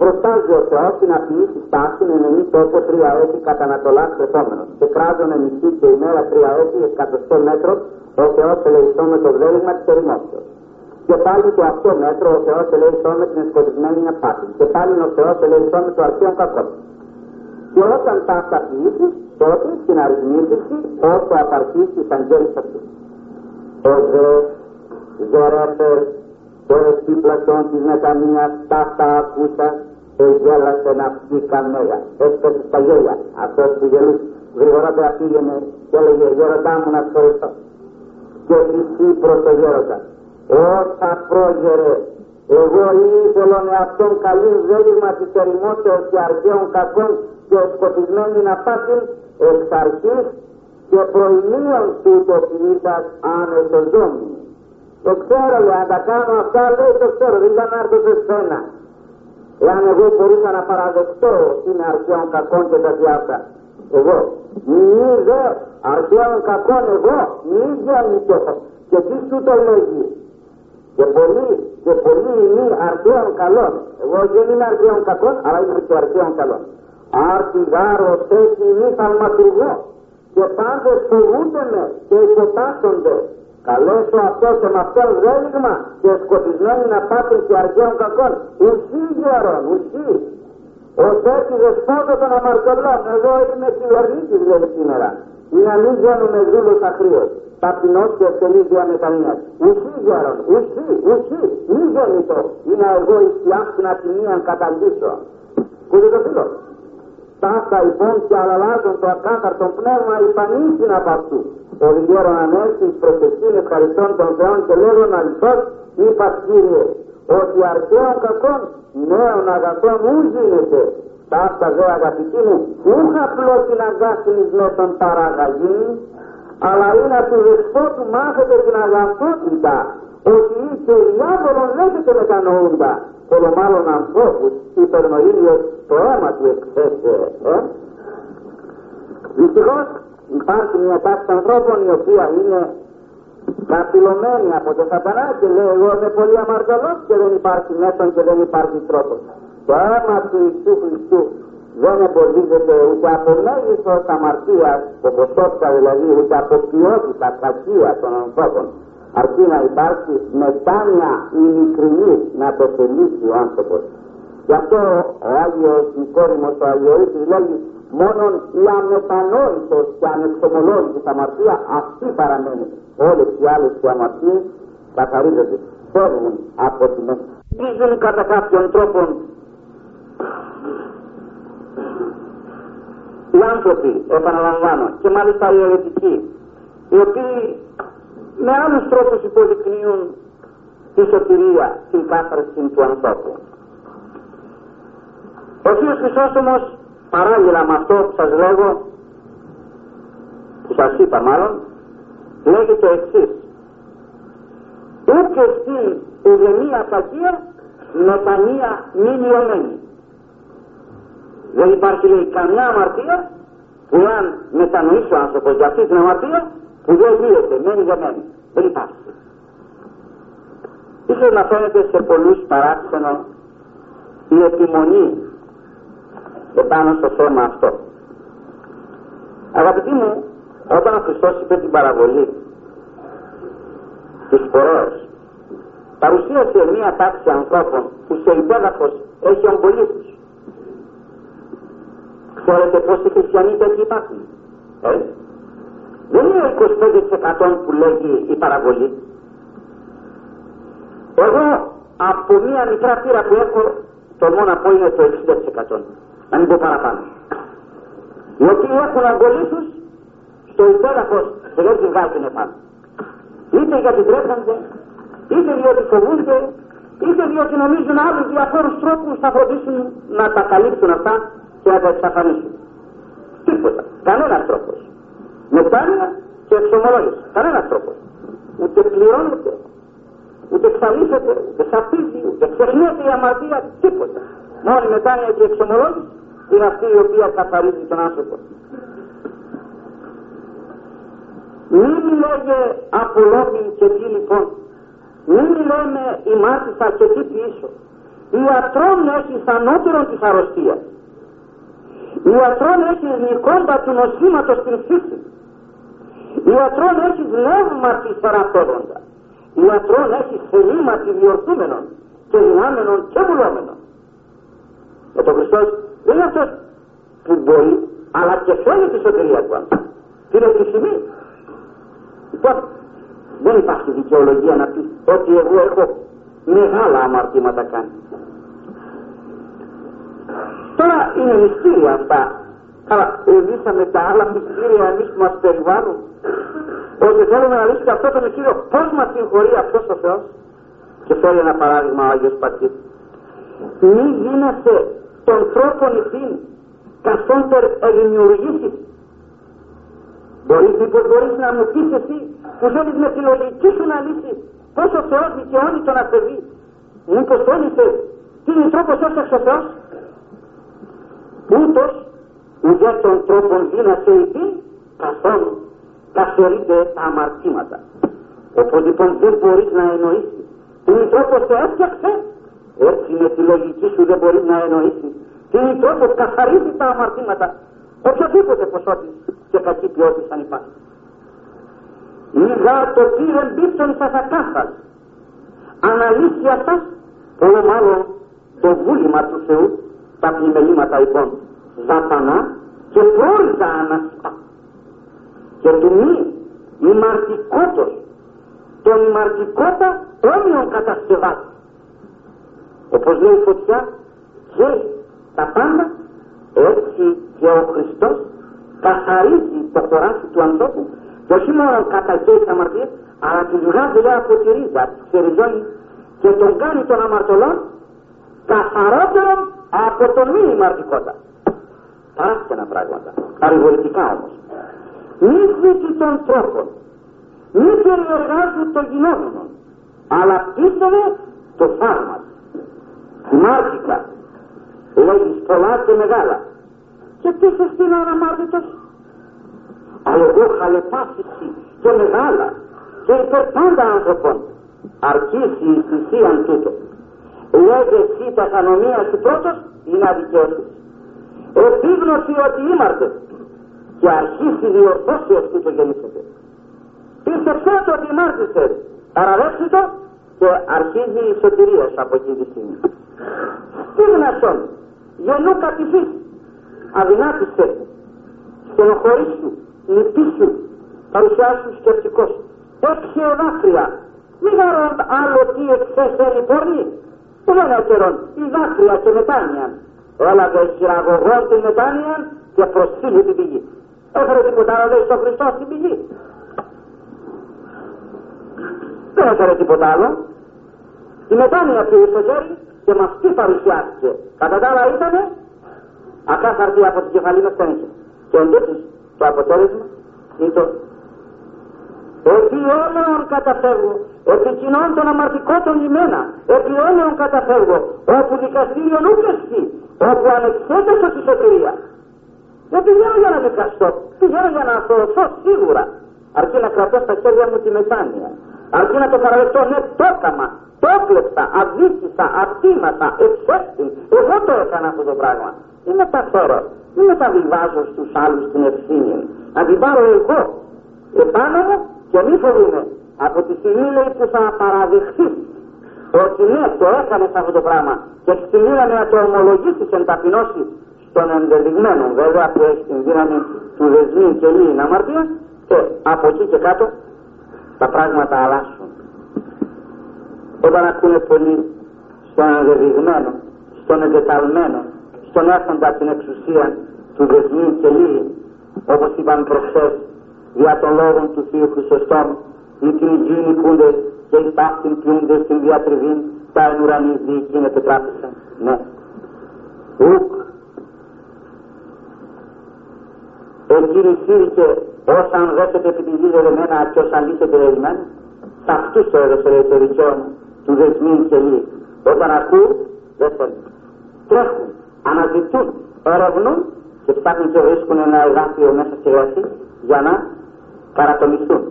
Προστάζει ο Θεός την απειήσει στάση με νεμή τόσο τρία έτη κατά Ανατολάς κρεπόμενος και κράζωνε μισή και ημέρα τρία έτη εκατοστό μέτρο ο Θεός ελεγχιστό με το βλέμμα της ερημότητας. Και πάλι το αυτό μέτρο ο Θεός ελεγχιστό με την εσκοτισμένη απάτη και πάλι ο Θεός ελεγχιστό με το αρχαίο κακό. Και όταν τα αυτά ποιήσεις, τότε την αριθμίτηση όσο απαρχίσει της αγγέλης αυτής. Ο δε, Ζερέφερ, το επίπλατον της μετανοίας, τα αυτά ακούσα, γέλασε να πει καμέλα. Έσπασε στα γέλια. Αυτός που γελούσε γρήγορα πήγαινε και έλεγε γέροντά μου να ευχαριστώ. Και εσύ προς το γέροντα. Όσα πρόγερε εγώ ήθελα με αυτόν καλή βέλημα της ερημότητας και αρχαίων κακών και σκοτισμένη να πάθουν εξ αρχής και προημίων του το ποιήτας άνεσοζόμι. Το ξέρω λέει, αν τα κάνω αυτά λέει το ξέρω, δεν θα να έρθω σε σένα. Εάν εγώ μπορούσα να παραδεχτώ είναι αρχαίων κακών και τα διάφτα. Εγώ. Μη δε αρχαίων κακών εγώ, μη γέννητο. Και τι σου το λέγει. Και πολύ, και πολύ μη αρχαίων καλών. Εγώ δεν είμαι αρχαίων κακών, αλλά είμαι και αρχαίων καλών. Αρτιγάρος έχει μη θαυματουργό. Και πάντες φοβούνται με και υποτάσσονται Καλέσω αυτός και με αυτό βέλγμα και σκοτισμένοι να πάθουν και αργαίων κακών. Ουσί γέρον, ουσί. Ο τέτοι δεσπότα των αμαρτωλών. Εδώ είμαι κυβερνήτης λέει σήμερα. Ή να μην γίνουμε δούλους αχρίως. Ταπεινός και ευθελής διαμετανίας. Ουσί γέρον, ουσί, ουσί. Μη γέννητο. Είναι εγώ εις την ατιμίαν καταντήσω. Που δεν το φίλο. Ταύτα λοιπόν και αλλάζουν το ακάθαρτο πνεύμα υπανήσιν από αυτού. Ο γέρον ανέστης προσευχήν ευχαριστών των Θεών και λέγον αληθώς είπα Κύριε ότι αρχαίων κακών νέων αγαθών ου γίνεται. Ταύτα δε αγαπητοί μου ούχ απλώ την αγκάστην με τον παραγαγή αλλά είναι του δεσπότου μάθετε την αγαθότητα ότι είσαι διάβολον λέγεται μετανοούντα όλο μάλλον ανθρώπους υπερνοήλιος το αίμα του εκθέσε. Ε; Δυστυχώς υπάρχει μια τάξη ανθρώπων η οποία είναι καθυλωμένη από το σατανά και λέει εγώ είμαι πολύ αμαρτωλός και δεν υπάρχει μέσον και δεν υπάρχει τρόπος. Το αίμα του Ιησού Χριστού δεν εμποδίζεται ούτε από μέγιστος αμαρτίας, ποσότητα δηλαδή, ούτε από ποιότητα κακίας των ανθρώπων αρκεί να υπάρχει μετάνοια ειλικρινής να το θελήσει ο άνθρωπος. Γι' αυτό ο Άγιος Νικόρυμος ο Αγιορείτης λέγει μόνον η αμετανόητος και ανεξομολόγητος αμαρτία αυτή παραμένει. Όλες οι άλλες οι αμαρτίες καθαρίζονται, φεύγουν από την Πήγαινε κατά κάποιον τρόπο οι άνθρωποι, επαναλαμβάνω, και μάλιστα οι αιρετικοί, οι οποίοι με άλλους τρόπους υποδεικνύουν τη σωτηρία, την κάθαρση του ανθρώπου. Ο Θείος Χρυσόστομος παράλληλα με αυτό που σας λέγω, που σας είπα μάλλον, λέγει το εξής. Ούτε στην ουδενία κακία μετανία μη λιωμένη. Δεν υπάρχει λέει καμιά αμαρτία που αν μετανοήσει ο άνθρωπος για αυτή την αμαρτία που δεν λύεται, μένει για μένει. Δεν υπάρχει. Ίσως να φαίνεται σε πολλούς παράξενο η επιμονή επάνω στο θέμα αυτό. Αγαπητοί μου, όταν ο Χριστός είπε την παραβολή τους σπορός, παρουσίασε μία τάξη ανθρώπων που σε υπέδαφος έχει ομπολίθους. Ξέρετε πόσοι χριστιανοί τέτοιοι υπάρχουν. Ε; Δεν είναι 25% που λέγει η παραβολή. Εγώ από μία μικρά πείρα που έχω το μόνο πω είναι το 60%. Να μην πω παραπάνω. Οι οποίοι έχουν αγκολίθους στο υπέδαφος και δεν την βγάζουν επάνω. Είτε γιατί τρέχονται, είτε διότι φοβούνται, είτε διότι νομίζουν άλλους διαφόρους τρόπους θα φροντίσουν να τα καλύψουν αυτά και να τα εξαφανίσουν. Τίποτα. Κανένας τρόπος. Μετάνοια και εξομολόγηση. Κανένας τρόπος. Ούτε πληρώνεται, ούτε εξαλείφεται, ούτε σαπίζει, ούτε ξεχνιέται η αμαρτία, τίποτα. Μόνη μετάνοια και εξομολόγηση είναι αυτή η οποία καθαρίζει τον άνθρωπο. Μην λέγε απολόμη και τι λοιπόν. Μην λέμε η μάθησα και τι πίσω. Ιατρόν έχει ανώτερον της αρρωστίας. Ιατρόν έχει νικόντα του νοσήματος στην φύση. Ιατρόν έχει πνεύμα της παραπέδοντα. Ιατρόν έχει θελήμα τη διορθούμενων και δυνάμενων και βουλόμενων. Με τον Χριστός δεν είναι αυτός που μπορεί, αλλά και θέλει τη σωτηρία του άνθρωπου. Την επιθυμεί. Λοιπόν, δεν υπάρχει δικαιολογία να πεις ότι εγώ έχω μεγάλα αμαρτήματα κάνει. Τώρα είναι μυστήρια αυτά. Αλλά με τα άλλα μυστήρια εμείς που μας περιβάλλουν. Ότι θέλουμε να λύσουμε αυτό το μυστήριο πώς μας συγχωρεί αυτός ο Θεός. Και φέρει ένα παράδειγμα ο Άγιος Πατήρ. Μη γίνεσαι τον τρόπο νηθήν καθόντερ εδημιουργήσεις Μπορείς μήπως μπορείς να μου πεις εσύ που θέλεις με τη λογική σου να λύσεις πώς ο Θεός δικαιώνει τον ασθενή. Μήπως θέλησες τι είναι τρόπος έσαξε ο Θεός; Ούτως ουδέ τον τρόπον δύνασε εκεί καθόλου καθορίζεται τα αμαρτήματα. Οπότε λοιπόν δεν μπορείς να εννοήσεις τι είναι τρόπος σε έφτιαξε έτσι με τη λογική σου δεν μπορείς να εννοήσεις τι είναι τρόπος καθαρίζει τα αμαρτήματα οποιοδήποτε ποσότητα και κακή ποιότητα αν υπάρχει. Μηγά το πήρε μπίπτον σας ακάθας. Αναλύσει αυτά, όλο μάλλον το βούλημα του Θεού, τα πλημελήματα λοιπόν, ζαπανά και πρόλυζα ανασπά. Και του μη ημαρτικότος, τον ημαρτικότα όμοιον κατασκευάσει. Όπως λέει η φωτιά, και τα πάντα έτσι και ο Χριστός καθαρίζει το χωράφι του ανθρώπου και όχι μόνο καταγγέλει τις αμαρτίες αλλά τις βγάζει λέει από τη ρίζα, τις ξεριζώνει και τον κάνει τον αμαρτωλό καθαρότερο από τον μη ημαρτικότα. Παράστενα πράγματα, παρηγορητικά όμως. Μη θύκει των τρόπων, μη περιεργάζει το γινόμενο, αλλά πίστευε το φάρμακο. Μάρτικα, λέγεις πολλά και μεγάλα. Και τι σε στείλω αναμάρτητος. Αλλά εγώ χαλεπάσιση και μεγάλα και υπέρ πάντα άνθρωπον αρκίσει η θυσίαν τούτο. Λέγε εσύ τα κανονία σου πρώτος είναι αδικαίωση. Επίγνωση ότι ήμαρτε και αρχίσει διορθώσει αυτού το γεννήσετε. Πίστεψέ το ότι ήμαρτησε, παραδέξτε το και αρχίζει η σωτηρία σου από εκείνη τη στιγμή. Τι δυνατόν, γεννού κατηφής, αδυνάτησε, στενοχωρήσου, λυπήσου, παρουσιάσου σκεπτικός. Έξι δάκρυα, μη γαρών άλλο τι εξέστερη πορνή, που δεν έκαιρον, η δάκρυα και μετάνοια. Έλαβε χειραγωγό την μετάνοια και προσφύγει την πηγή. Έφερε τίποτα άλλο λέει στο Χριστό στην πηγή. Δεν έφερε τίποτα άλλο. Η μετάνοια πήρε στο χέρι και μας τι παρουσιάστηκε. Κατά τα άλλα ήτανε ακάθαρτη από την κεφαλή μας τένισε. Και εντούτοις το αποτέλεσμα είναι το ότι όλων καταφεύγω, ότι κοινών των αμαρτικότων λιμένα, ότι όλων καταφεύγω, όπου δικαστήριο νούκεστη, όπου ανεξέταστο τη σωτηρία. Δεν πηγαίνω για να δικαστώ, πηγαίνω για να αθωωθώ σίγουρα, αρκεί να κρατώ στα χέρια μου τη μετάνοια, αρκεί να το παραδεχτώ, ναι, το έκαμα, το έκλεψα, αδίκησα, ατίμασα, εξέστη, εγώ το έκανα αυτό το πράγμα. Δεν μεταφέρω, δεν μεταβιβάζω στους άλλους την ευθύνη. Να την πάρω εγώ επάνω μου και μη φοβούμε. Από τη στιγμή λέει που θα παραδεχθεί ότι ναι, το έκανε αυτό το πράγμα και στη δύναμη να το ομολογήσει και να ταπεινώσει στον ενδεδειγμένο βέβαια που έχει την δύναμη του δεσμού και λίγη αμαρτία και από εκεί και κάτω τα πράγματα αλλάσουν. Όταν ακούνε πολύ στον ενδεδειγμένο, στον εντεταλμένο, στον έχοντα την εξουσία του δεσμού και λίγη, όπως είπαμε προχθές, δια των λόγων του Θείου Χρυσοστόμ, οι τριγίνοι κούντες και οι ταύτην ποιούνται στην διατριβή τα εν ουρανής διοικήν Ναι. Ουκ. Εκείνη σύρηκε όσαν δέσετε επί την γη δεδομένα και όσαν λύσετε δεδομένα. Σε αυτούς το έδωσε το δικαίωμα του δεσμήν και λύ. Όταν ακούν δεν θέλουν. Τρέχουν, αναζητούν, ερευνούν και ψάχνουν και βρίσκουν ένα εδάφιο μέσα στη γραφή για να καρατομιστούν.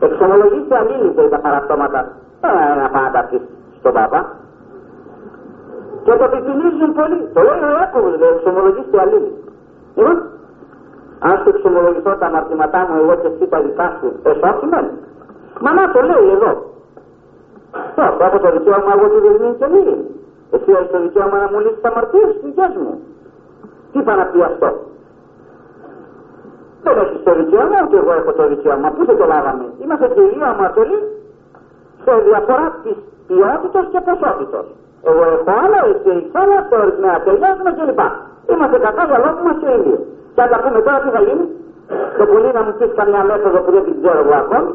Εξομολογήστε αλήλυτε τα παραπτώματα. Δεν είναι να πάνε να τα πεις στον Πάπα. Και το επιθυμίζουν πολύ. Το λέει ο Ιάκωβος, λέει, εξομολογήστε αλήλυτε. Λοιπόν, αν σου εξομολογηθώ τα αμαρτήματά μου εγώ και εσύ τα δικά σου, εσώθημε. Μα να το λέει εδώ. Πώς, έχω το δικαίωμα εγώ τη δεσμή και λίγη. Εσύ έχεις το δικαίωμα να μου λύσεις τα αμαρτίες δικές μου. Τι είπα να πει αυτό; Δεν έχεις το δικαίωμα, ούτε εγώ έχω το δικαίωμα. Πού δεν το λάβαμε; Είμαστε και οι αμαρτωλοί σε διαφορά της ποιότητας και ποσότητας. Εγώ έχω άλλα, εσύ έχεις άλλα, το ορισμένα ταιριάζουμε κλπ. Είμαστε κατά για λόγω μα και οι δύο. Και αν τα πούμε τώρα τι θα γίνει, το πολύ να μου πει καμιά μέθοδο που δεν την ξέρω εγώ ακόμη,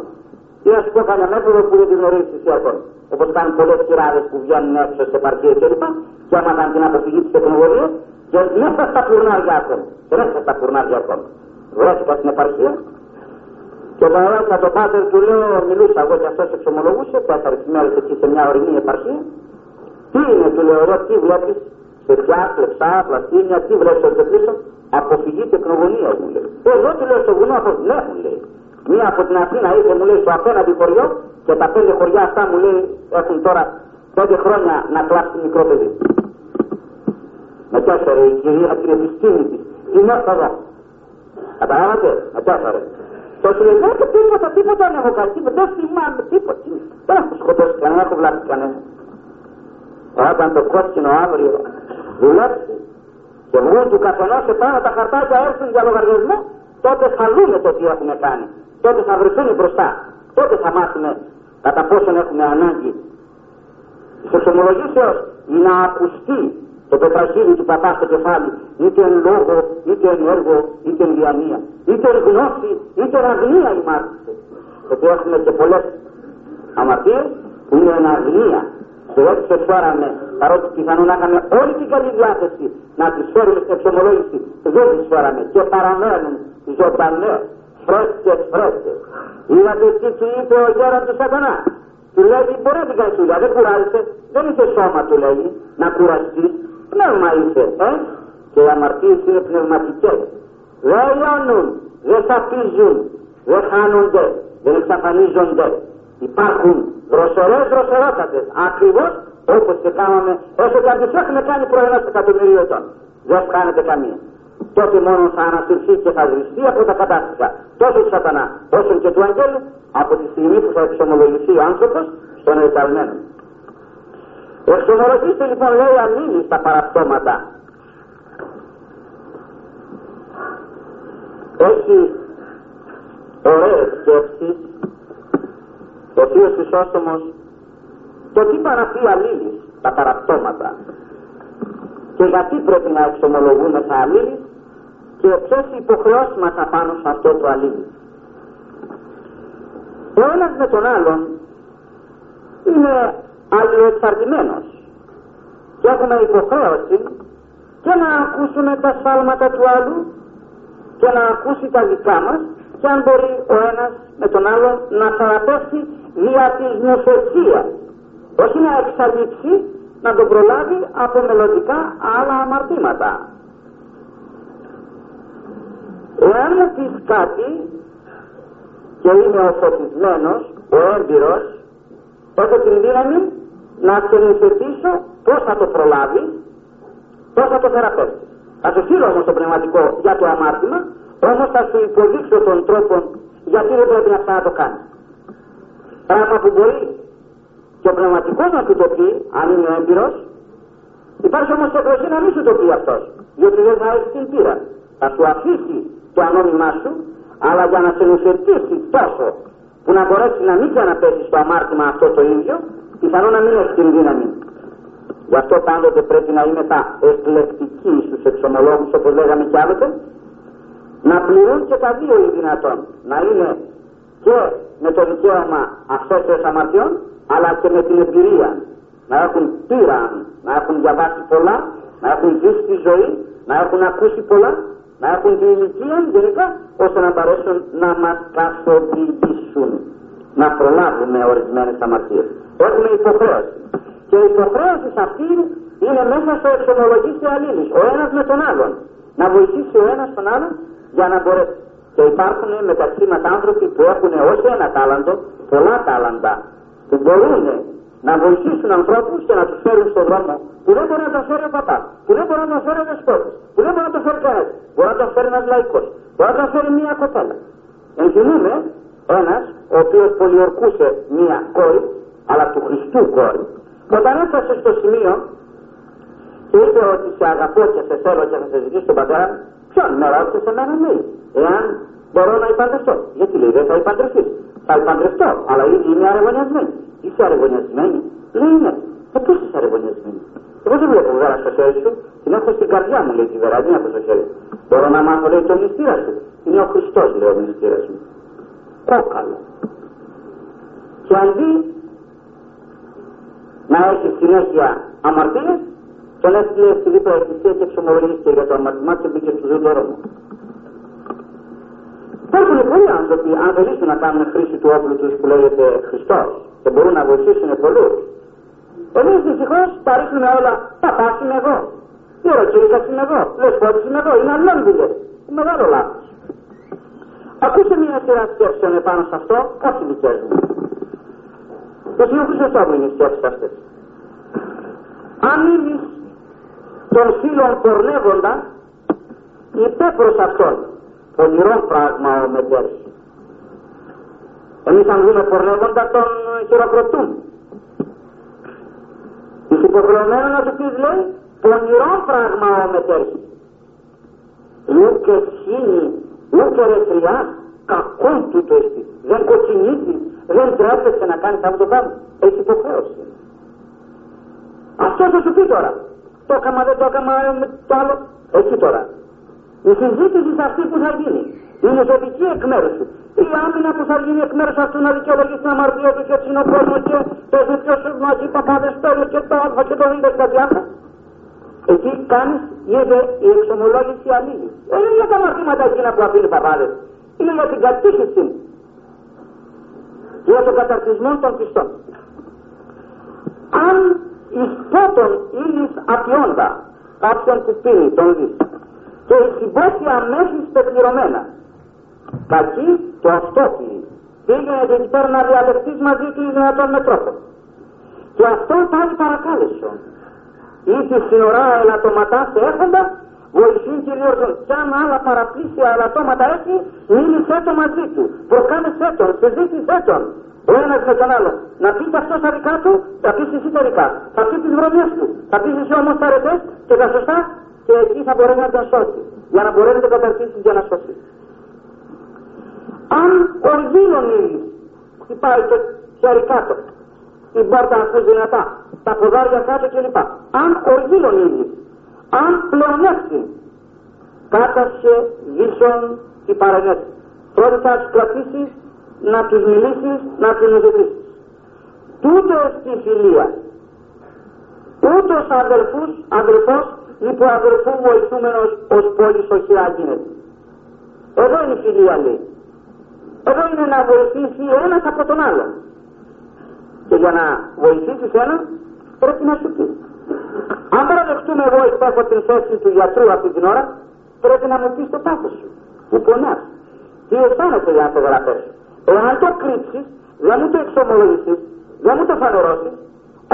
ή να σου πω καμιά μέθοδο που δεν την γνωρίζεις εσύ ακόμη. Όπω κάνουν πολλές κυράδε που βγαίνουν έξω σε επαρχίε κλπ. Και άμα κάνουν την αποφυγή της τεχνολογίας, και μέσα στα πουρνάρια ακόμη. Και μέσα στα πουρνάρια ακόμη. Βρέθηκα στην επαρχία και το έρωτα το πάτερ του λέω, μιλούσα εγώ και αυτός εξομολογούσε, τέσσερις μέρες εκεί σε μια ορεινή επαρχία. Τι είναι, του λέω εγώ, τι βλέπεις, παιδιά, κλεψά, πλαστίνια, τι βλέπεις εδώ πίσω, αποφυγή τεκνογωνία μου λέει. Εγώ του λέω στο βουνό, από ναι μου λέει. Μία από την Αθήνα ήρθε μου λέει στο απέναντι χωριό και τα πέντε χωριά αυτά μου λέει έχουν τώρα πέντε χρόνια να κλάψει μικρό παιδί. Με τέσσερα η κυρία την επιστήμη της. Τι έφαγα. Καταλάβατε, με τέσσερα. Το σου λέει, δεν τίποτα, τίποτα δεν έχω κάνει, τίποτα, δεν θυμάμαι τίποτα. Δεν έχω σκοτώσει κανένα, δεν έχω βλάψει κανένα. Όταν το κόκκινο αύριο δουλέψει και βγουν του καθενός επάνω τα χαρτάκια έρθουν για λογαριασμό, τότε θα δούμε το τι έχουν κάνει. Τότε θα βρεθούν μπροστά. Τότε θα μάθουμε κατά πόσον έχουμε ανάγκη τη εξομολογήσεως να ακουστεί το πετραχύλι του παπά στο κεφάλι, είτε εν λόγο, είτε εν έργο, είτε εν διανία, είτε εν γνώση, είτε εν αγνία η μάρτυση. Γιατί έχουμε και πολλές αμαρτίες που είναι εν αγνία. Και έτσι σε φέραμε, παρότι πιθανόν να είχαμε όλη την καλή διάθεση να τι φέρουμε στην εξομολόγηση, δεν τι φέραμε και παραμένουν ζωντανές, φρέσκε, φρέσκε. Είδατε τι του είπε ο γέρον του Σατανά. Του λέει μπορεί να την κάνει δουλειά, δεν κουράζεσαι, δεν είσαι σώμα του λέει, να κουραστείς, πνεύμα είσαι, ε; Και οι αμαρτίες είναι πνευματικές. Δεν λιώνουν, δεν σαπίζουν, δεν χάνονται, δεν εξαφανίζονται. Υπάρχουν δροσερές δροσερότατες, ακριβώς όπως και κάναμε, όσο και αν τις έχουμε κάνει πρωινά εκατομμύριο ετών. Δεν φτάνεται καμία. Τότε μόνο θα ανασυρθεί και θα βριστεί από τα κατάσταση τόσο του σατανά όσο και του αγγέλου από τη στιγμή που θα εξομολογηθεί ο άνθρωπος στον εγκαλμένο. Εξομολογήστε λοιπόν λέει αμήνη στα παραπτώματα. Έχει ωραίες σκέψεις ο Θείος Χρυσόστομος το τι παραπεί αλήλης τα παραπτώματα και γιατί πρέπει να εξομολογούμε τα αλήλης και ποιες οι υποχρεώσεις μας απάνω σε αυτό το αλήλης. Ο ένας με τον άλλον είναι αλληλοεξαρτημένος και έχουμε υποχρέωση και να ακούσουμε τα σφάλματα του άλλου και να ακούσει τα δικά μας και αν μπορεί ο ένας με τον άλλο να θεραπεύσει δια της νοσοκίας όχι να εξαλείψει να τον προλάβει από μελλοντικά άλλα αμαρτήματα. Εάν μου πεις κάτι και είμαι ο φωτισμένος, ο έμπειρος, έχω την δύναμη να ξενηθετήσω πώς θα το προλάβει, πώς θα το θεραπεύσει. Θα σου στείλω όμως το πνευματικό για το αμάρτημα, όμως θα σου υποδείξω τον τρόπο γιατί δεν πρέπει να να το κάνει. Πράγμα που μπορεί και ο πνευματικός να του το πει, αν είναι έμπειρος, υπάρχει όμως και εκλογή να μην σου το πει αυτός, γιατί δεν θα έχει την πείρα. Θα σου αφήσει το ανώνυμά σου, αλλά για να σε νοσερτήσει τόσο που να μπορέσει να μην ξαναπέσεις στο αμάρτημα αυτό το ίδιο, πιθανό να μην έχει την δύναμη. Γι' αυτό πάντοτε πρέπει να είναι τα εκλεκτικοί στους εξομολόγους όπως λέγαμε κι άλλοτε, να πληρούν και τα δύο οι δυνατόν. Να είναι και με το δικαίωμα αυτές αμαρτιών αλλά και με την εμπειρία να έχουν πείραν, να έχουν διαβάσει πολλά, να έχουν ζήσει τη ζωή, να έχουν ακούσει πολλά, να έχουν την ηλικία γενικά, ώστε να μπορέσουν να μας καθοδηγήσουν, να προλάβουμε ορισμένες αμαρτίες. Έχουμε υποχρέωση. Και η υποχρέωση αυτή είναι μέσα στο εξομολογήσει αλλήλους, ο ένας με τον άλλον. Να βοηθήσει ο ένας τον άλλον για να μπορέσει. Και υπάρχουν μεταξύ μας άνθρωποι που έχουν όχι ένα τάλαντο, πολλά τάλαντα, που μπορούν να βοηθήσουν ανθρώπους και να τους φέρουν στον δρόμο που δεν μπορεί να τον φέρει ο παπάς, που δεν μπορεί να τον φέρει ο δεσπότης, που δεν μπορεί να τον φέρει κανένας, μπορεί να τον φέρει ένας λαϊκός, μπορεί να τον φέρει μία κοπέλα. Ενθυμούμε ένας ο οποίος πολιορκούσε μία κόρη, αλλά του Χριστού κόρη, όταν έφτασε στο σημείο και είπε ότι σε αγαπώ και σε θέλω και θα σε ζητήσω τον πατέρα μου, ποιον με ρώτησε σε μένα λέει, εάν μπορώ να υπαντρευτώ. Γιατί λέει δεν θα υπαντρευτείς. Θα υπαντρευτώ, αλλά ήδη είμαι αρεβωνιασμένη. Είσαι αρεβωνιασμένη. Λέει ναι. Ε, πώς είσαι αρεβωνιασμένη. Εγώ δεν βλέπω βέρα στο χέρι σου, την έχω στην καρδιά μου, λέει τη βερανία από στο χέρι. Μπορώ να μάθω, λέει, το μυστήρα σου. Είναι ο Χριστός, λέει, ο μυστήρα μου. Κόκαλο. Και αντί να έχει συνέχεια αμαρτίες, τον έστειλε στη δίπλα εκκλησία και εξομολογήθηκε για το αμαρτημά και μπήκε στο ζήτο Ρώμο. Υπάρχουν πολλοί άνθρωποι, αν θελήσουν να κάνουν χρήση του όπλου τους που λέγεται Χριστός και μπορούν να βοηθήσουν πολλούς. Εμείς δυστυχώς τα ρίχνουμε όλα. Τα πάση είμαι εγώ. Η οροκήρυκα είμαι εγώ. Λεσπότη είμαι εγώ. Είναι αλλόντιλε. Μεγάλο λάθος. Ακούστε μια σειρά σκέψεων επάνω σε αυτό, όχι δικέ μου. Και Θεού Χρυσοστόμου είναι οι σκέψεις αυτέ. Αν είδει τον φίλον πορνεύοντα, υπέ προς αυτόν, πονηρό πράγμα ο μετέρης. Εμείς αν δούμε πορνεύοντα τον χειροκροτούν. Είσαι υποχρεωμένος να του πεις λέει πονηρό πράγμα ο μετέρης. Ούτε σύνη, ούτε ρεθριά, κακό του το εστί. Δεν κοκκινίζει, δεν τρέπεσαι να κάνεις αυτό το πράγμα. Έχει υποχρέωση. Αυτός θα σου πει τώρα. Το έκαμα, δεν το έκαμα, το άλλο. Εκεί τώρα. Η συζήτηση αυτή που θα γίνει είναι ζωτική εκ μέρου του. Η άμυνα που θα γίνει εκ μέρου αυτού να δικαιολογήσει την αμαρτία του και την κόσμο και το δίκτυο σου μαζί παπάδε παίρνουν και το α και το β και τα διάφορα. Εκεί κάνεις, γίνεται η εξομολόγηση αλλήλη. Δεν είναι για τα αμαρτήματα εκείνα που αφήνει παπάδες. Είναι για την κατήχηση για τον καταρτισμό των πιστών. Αν εις πρώτον ήλις απειώντα κάποιον που πίνει τον δεις και η συμπόσια αμέσως πεπληρωμένα. Κακή το αυτόφιλη. Πήγαινε εκεί πέρα να διαλεχθείς μαζί του εις δυνατόν με τρόπο. Και αυτό πάλι παρακάλεσο. Ή τη συνορά ελαττωματάς σε έχοντα, βοηθούν και διόρθων. Κι αν άλλα παραπλήσια ελαττώματα έχει, μίλησέ το μαζί του. Προκάλεσέ τον, συζήτησέ τον. Ο ένας με τον άλλο. Να πεις αυτό τα δικά του, θα πεις εσύ τα δικά. Θα πεις τις βρωμιές του. Θα πεις εσύ όμως τα ρετέ και τα σωστά και εκεί θα μπορέσει να τον σώσεις. Για να μπορέσει να τον καταρτήσεις για να σώσεις. Αν οργήλων ήλιος χτυπάει το χέρι κάτω, την πόρτα να δυνατά, τα ποδάρια κάτω κλπ. Αν οργήλων ήλιος, αν πλεονέξει, κάτασε δίσον την παρενέση. Πρώτα θα τους κρατήσεις να τους μιλήσεις, να τους οδηγήσεις. Τούτος στη φιλία. Ούτως αδελφούς, αδελφός, υποαδελφού βοηθούμενος ως πόλης οχυρά γίνεται. Εδώ είναι η φιλία λέει. Εδώ είναι να βοηθήσει ο ένας από τον άλλον. Και για να βοηθήσεις έναν πρέπει να σου πεις. Αν παραδεχτούμε εγώ έχω την θέση του γιατρού αυτή την ώρα, πρέπει να μου πεις το πάθος σου. Που πονάς. Τι αισθάνεσαι για να το γραφές. Εάν το κρύψεις, δεν μου το εξομολογήσεις, δεν μου το φανερώσεις,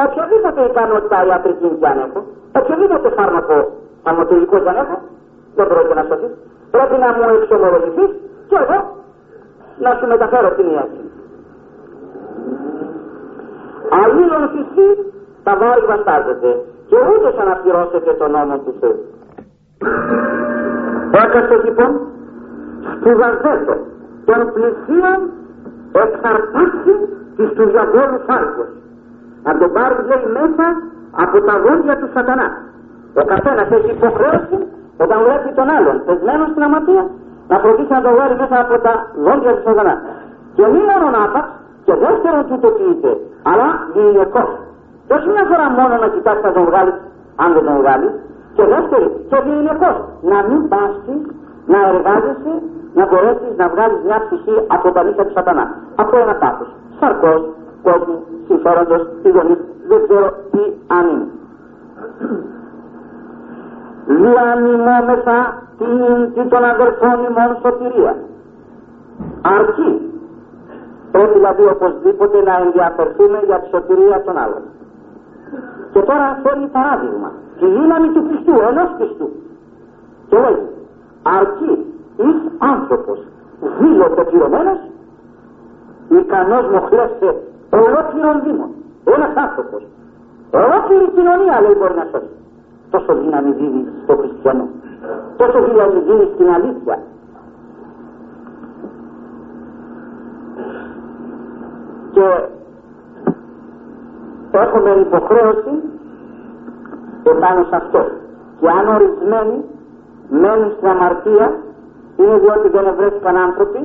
οποιαδήποτε ικανότητα ιατρική κι αν έχω, οποιοδήποτε φάρμακο αματολογικό κι αν έχω, δεν πρόκειται να σωθείς. Πρέπει να μου εξομολογηθείς και εγώ να σου μεταφέρω την ιατρική. Αλλήλων φυσί τα βάρη βαστάζεται και ούτως αναπληρώσετε τον νόμο του Θεού. Έκασε λοιπόν σπουδαζέτο των πλησίων εξαρτάξει τις του διαβόλου φάρκους. Να τον πάρει λέει μέσα από τα δόντια του σατανά. Ο καθένας έχει υποχρέωση όταν βλέπει τον άλλον πεσμένος στην αμαρτία να φροντίσει να τον βγάλει μέσα από τα δόντια του σατανά. Και μη μόνο άπαξ, και δεύτερον τούτο είπε, αλλά διηνεκός. Και όχι μια φορά μόνο να κοιτάξει να τον βγάλεις, αν δεν τον βγάλεις, και δεύτερη, και διηνεκός. Να μην πάσει, να εργάζεσαι, να μπορέσει να βγάλει μια ψυχή από τα νύχια του σατανά. Από ένα πάθος. Σαρκός, κόσμου, συμφέροντος, γονεί, δεν ξέρω τι αν είναι. Διανυμόμεθα την των αδερφών ημών σωτηρία. Αρκεί. Πρέπει δηλαδή οπωσδήποτε να ενδιαφερθούμε για τη σωτηρία των άλλων. Και τώρα φέρνει παράδειγμα. Τη δύναμη του πιστού, ενός πιστού. Και λέει, αρκεί εις άνθρωπος δήλωτε πληρωμένος, ικανός μοχλές ολόκληρων δήμων. Ένας άνθρωπος. Ολόκληρη κοινωνία λέει μπορεί να σώσει. Τόσο δύναμη δίνει στο χριστιανό. Τόσο δύναμη δίνει στην αλήθεια. Και έχουμε υποχρέωση επάνω σε αυτό. Και αν ορισμένοι μένουν στην αμαρτία είναι διότι δεν ευρέθηκαν άνθρωποι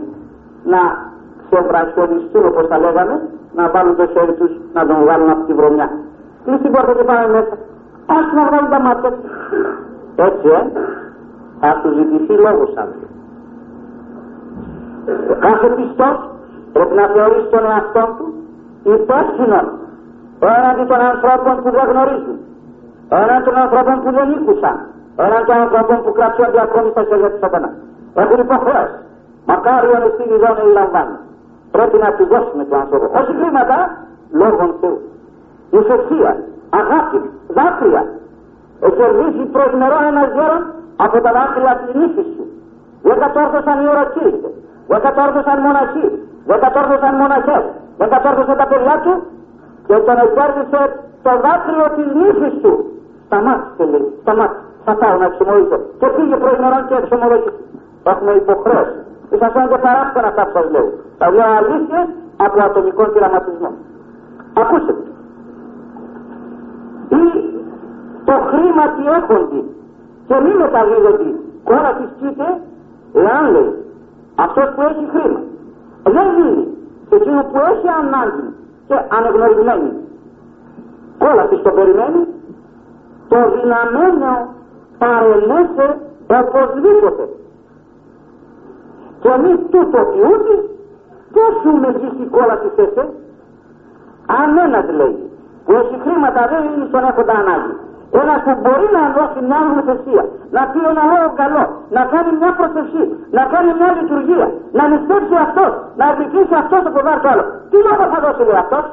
να ξεβρασιονιστούν όπως τα λέγαμε, να βάλουν το χέρι τους να τον βγάλουν από τη βρωμιά. Κλείς την πόρτα και πάμε μέσα. Ας να βγάλουν τα μάτια. Έτσι, ε, θα του ζητηθεί λόγος άνθρωπο. Κάθε πιστός πρέπει να θεωρήσει τον εαυτό του υπεύθυνο έναντι των ανθρώπων που δεν γνωρίζουν, έναντι των ανθρώπων που δεν ήκουσαν, έναντι των ανθρώπων που κρατιόνται ακόμη στα χέρια τους σατανά. Έχουν υποχρέωση. Μακάρι ο εσύ να λαμβάνει. Πρέπει να του δώσουμε τον άνθρωπο. Όχι χρήματα, λόγων Θεού. Ουσιαστία, αγάπη, δάκρυα. Εκερδίσει προσμερό ένας γέρο από τα δάκρυα της νύχης σου. Δεν κατόρθωσαν οι ορακίστε. Δεν κατόρθωσαν μοναχοί. Δεν κατόρθωσαν μοναχές. Δεν κατόρθωσαν τα παιδιά του και τον εκέρδισε το δάκρυο της νύχης του. Σταμάτησε λέει, σταμάτησε. Θα πάω να εξομολογήσω. Και πήγε προσμερών και εξομολογήθηκε. Έχουμε υποχρέωση. Και σα φαίνεται παράπονα αυτά που σας λέω. Τα λέω αλήθεια από ατομικό πειραματισμό. Ακούστε. Ή το χρήμα τι έχονται και μη μεταδίδονται. Κόρα της κοίται, εάν λέει αυτός που έχει χρήμα δεν δίνει σε εκείνο που έχει ανάγκη και ανεγνωρισμένη. Όλα της το περιμένει, το δυναμένο παρελέσε οπωσδήποτε και εμείς τούτος ποιούντι πώς σου μεγίσει κόλλα της θέση αν ένας λέει που έχει χρήματα δεν είναι στον έχοντα ανάγκη ένας που μπορεί να δώσει μια νομοθεσία, να πει ένα λόγο καλό, να κάνει μια προσευχή, να κάνει μια λειτουργία, να νηστέψει αυτός, να επικρίσει αυτός το ποδάρ το άλλο. Τι λόγο θα δώσει λέει αυτός;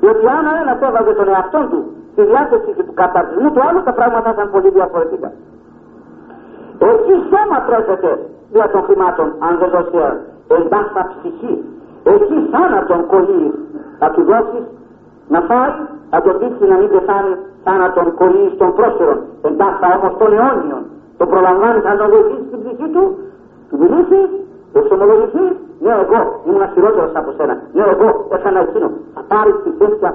Διότι αν ένας έβαζε τον εαυτό του στη διάθεση του καταρτισμού του άλλου, τα πράγματα θα ήταν πολύ διαφορετικά. Εκεί σώμα τρέφεται δια των χρημάτων, αν δεν δώσει εντάχτα ψυχή. Εκεί θάνατον κολλεί. Θα του δώσεις να φάει, θα τον δείξει να μην πεθάνει θάνατον κολλεί των πρόσφερων. Εντάχτα όμως των αιώνιων. Το προλαμβάνει, θα τον βοηθήσει στην ψυχή του, του μιλήσει, του εξομολογηθεί. Ναι, εγώ ήμουν χειρότερο από σένα. Ναι, εγώ έκανα εκείνο. Θα πάρει τη θέση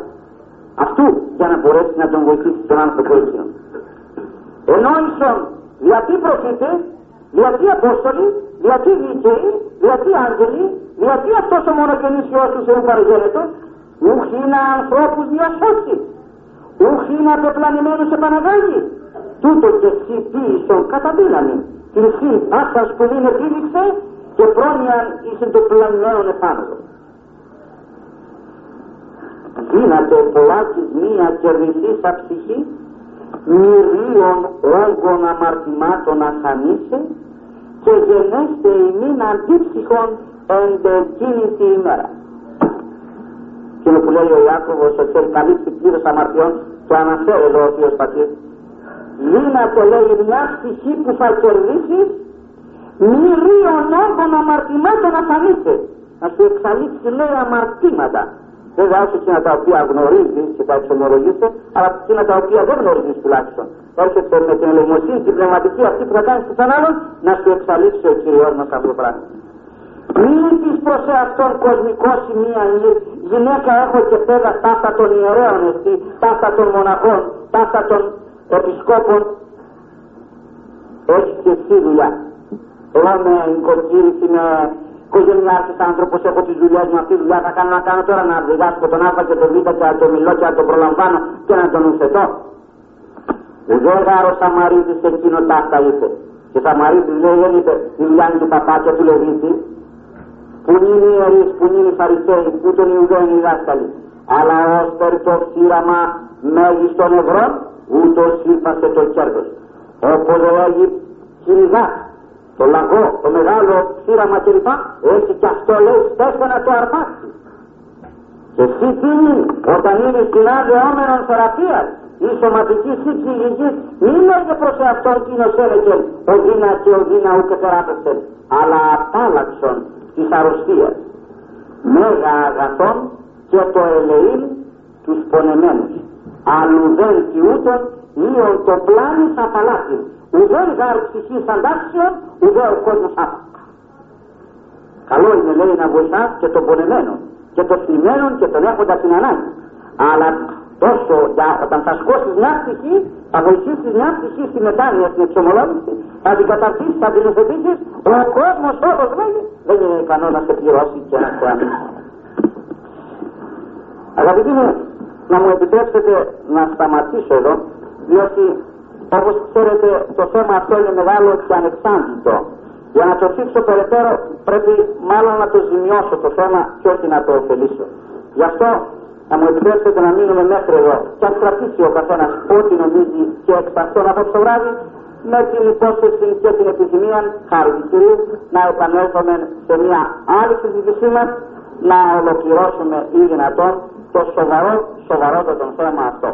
αυτού για να μπορέσει να τον βοηθήσει τον άνθρωπο εκείνο. Ενώ ίσον γιατί προφήτε, γιατί Απόστολοι, γιατί Δίκαιοι, γιατί Άγγελοι, γιατί αυτός ο μονογενής Υιός του Θεού παραγγέλλεται, ούχ είναι ανθρώπους διασώσει, ούχ είναι απεπλανημένους επαναγάγει, τούτο και εσύ ποιησον κατά δύναμη, την συν πάσας που δεν επίδειξε και πρόνοιαν εις το πλανημένον επάνω. Δύναται πολλάκις μία κερδισίσα ψυχή, μυρίων όγκων αμαρτημάτων ασανίσε και γενέστε ημίν αντίψυχων εν εκείνη τη ημέρα. Και που λέει ο Ιάκωβος ότι έχει καλύψει πλήρως αμαρτιών το αναφέρει εδώ ο Θείος Πατήρ. Δύναται λέει μια ψυχή που θα κερδίσει μυρίων όγκων αμαρτημάτων ασανίσε. Να σου εξαλείψει λέει αμαρτήματα δεν όχι εκείνα τα οποία γνωρίζεις και τα εξομολογήσεις, αλλά εκείνα τα οποία δεν γνωρίζεις τουλάχιστον. Έρχεται με την ελεημοσύνη, την πνευματική αυτή που θα κάνεις στον άλλον, να σου εξαλείψει ο κύριος μας αυτό το πράγμα. Μην τη προς εαυτόν κοσμικό σημεία γυναίκα έχω και πέρα ταύτα των ιερέων εσύ, ταύτα των μοναχών, ταύτα των επισκόπων. Έχεις και εσύ δουλειά. Εγώ με οικοκύρηση, με οικογενειάρχης άνθρωπος, έχω τις δουλειές μου, αυτή τη δουλειά θα κάνω να κάνω τώρα να διδάσκω τον Α και τον Β και να τον μιλώ και να τον προλαμβάνω και να τον ουσετώ. Δεν γάρο Σαμαρίτης εκείνο τάχτα είπε. Και Σαμαρίτης λέει δεν είπε η δουλειά του παπάκια του Λεβίτη. Που είναι οι ιερείς, που είναι οι Φαρισαίοι, που τον Ιουδαίοι οι δάσκαλοι. Αλλά ως το σύραμα μέγιστον ευρώ, ούτως είπασε το κέρδος. Όποτε λέγει κυνηγά, το λαγό, το μεγάλο σύραμα κλπ. Έτσι και αυτό λέει στέστε να το αρπάξει. Και εσύ τι είναι, όταν είναι στην άδεια θεραπείας, η σωματική ή ψυχική, μην λέγε προς εαυτόν κοινός έλεγε ο δίνα και ο δίνα ούτε θεράπευσε, αλλά απάλαξον της αρρωστίας. Μέγα αγαθόν και το ελεήν τους πονεμένους. Αλλού δεν ούτε ίον το πλάνης απαλάτη. Ουδέν γάρ ψυχής αντάξεων, ουδέ ο κόσμος άπακα. Καλό είναι λέει να βοηθάς και τον πονεμένο και τον θυμένο και τον έχοντας την ανάγκη. Αλλά τόσο για, όταν θα σκώσεις μια ψυχή, θα βοηθήσεις μια ψυχή στη μετάνοια, στην εξομολόγηση, θα την καταρτήσεις, θα την υιοθετήσεις, ο κόσμος όπως λέει, δεν είναι ικανό να σε πληρώσει και να σε αμυνθεί. Αγαπητοί μου, να μου επιτρέψετε να σταματήσω εδώ, διότι όπως ξέρετε το θέμα αυτό είναι μεγάλο και ανεξάντλητο. Για να το θίξω περαιτέρω πρέπει μάλλον να το ζημιώσω το θέμα και όχι να το ωφελήσω. Γι' αυτό να μου επιτρέψετε να μείνουμε μέχρι εδώ και ας κρατήσει ο καθένας ό,τι νομίζει και εξ αυτών από το βράδυ με την υπόσχεση και την επιθυμία χάρη του Κυρίου να επανέλθουμε σε μια άλλη συζήτησή μας να ολοκληρώσουμε ή δυνατόν το σοβαρό, σοβαρότατο θέμα αυτό.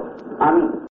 Αμήν.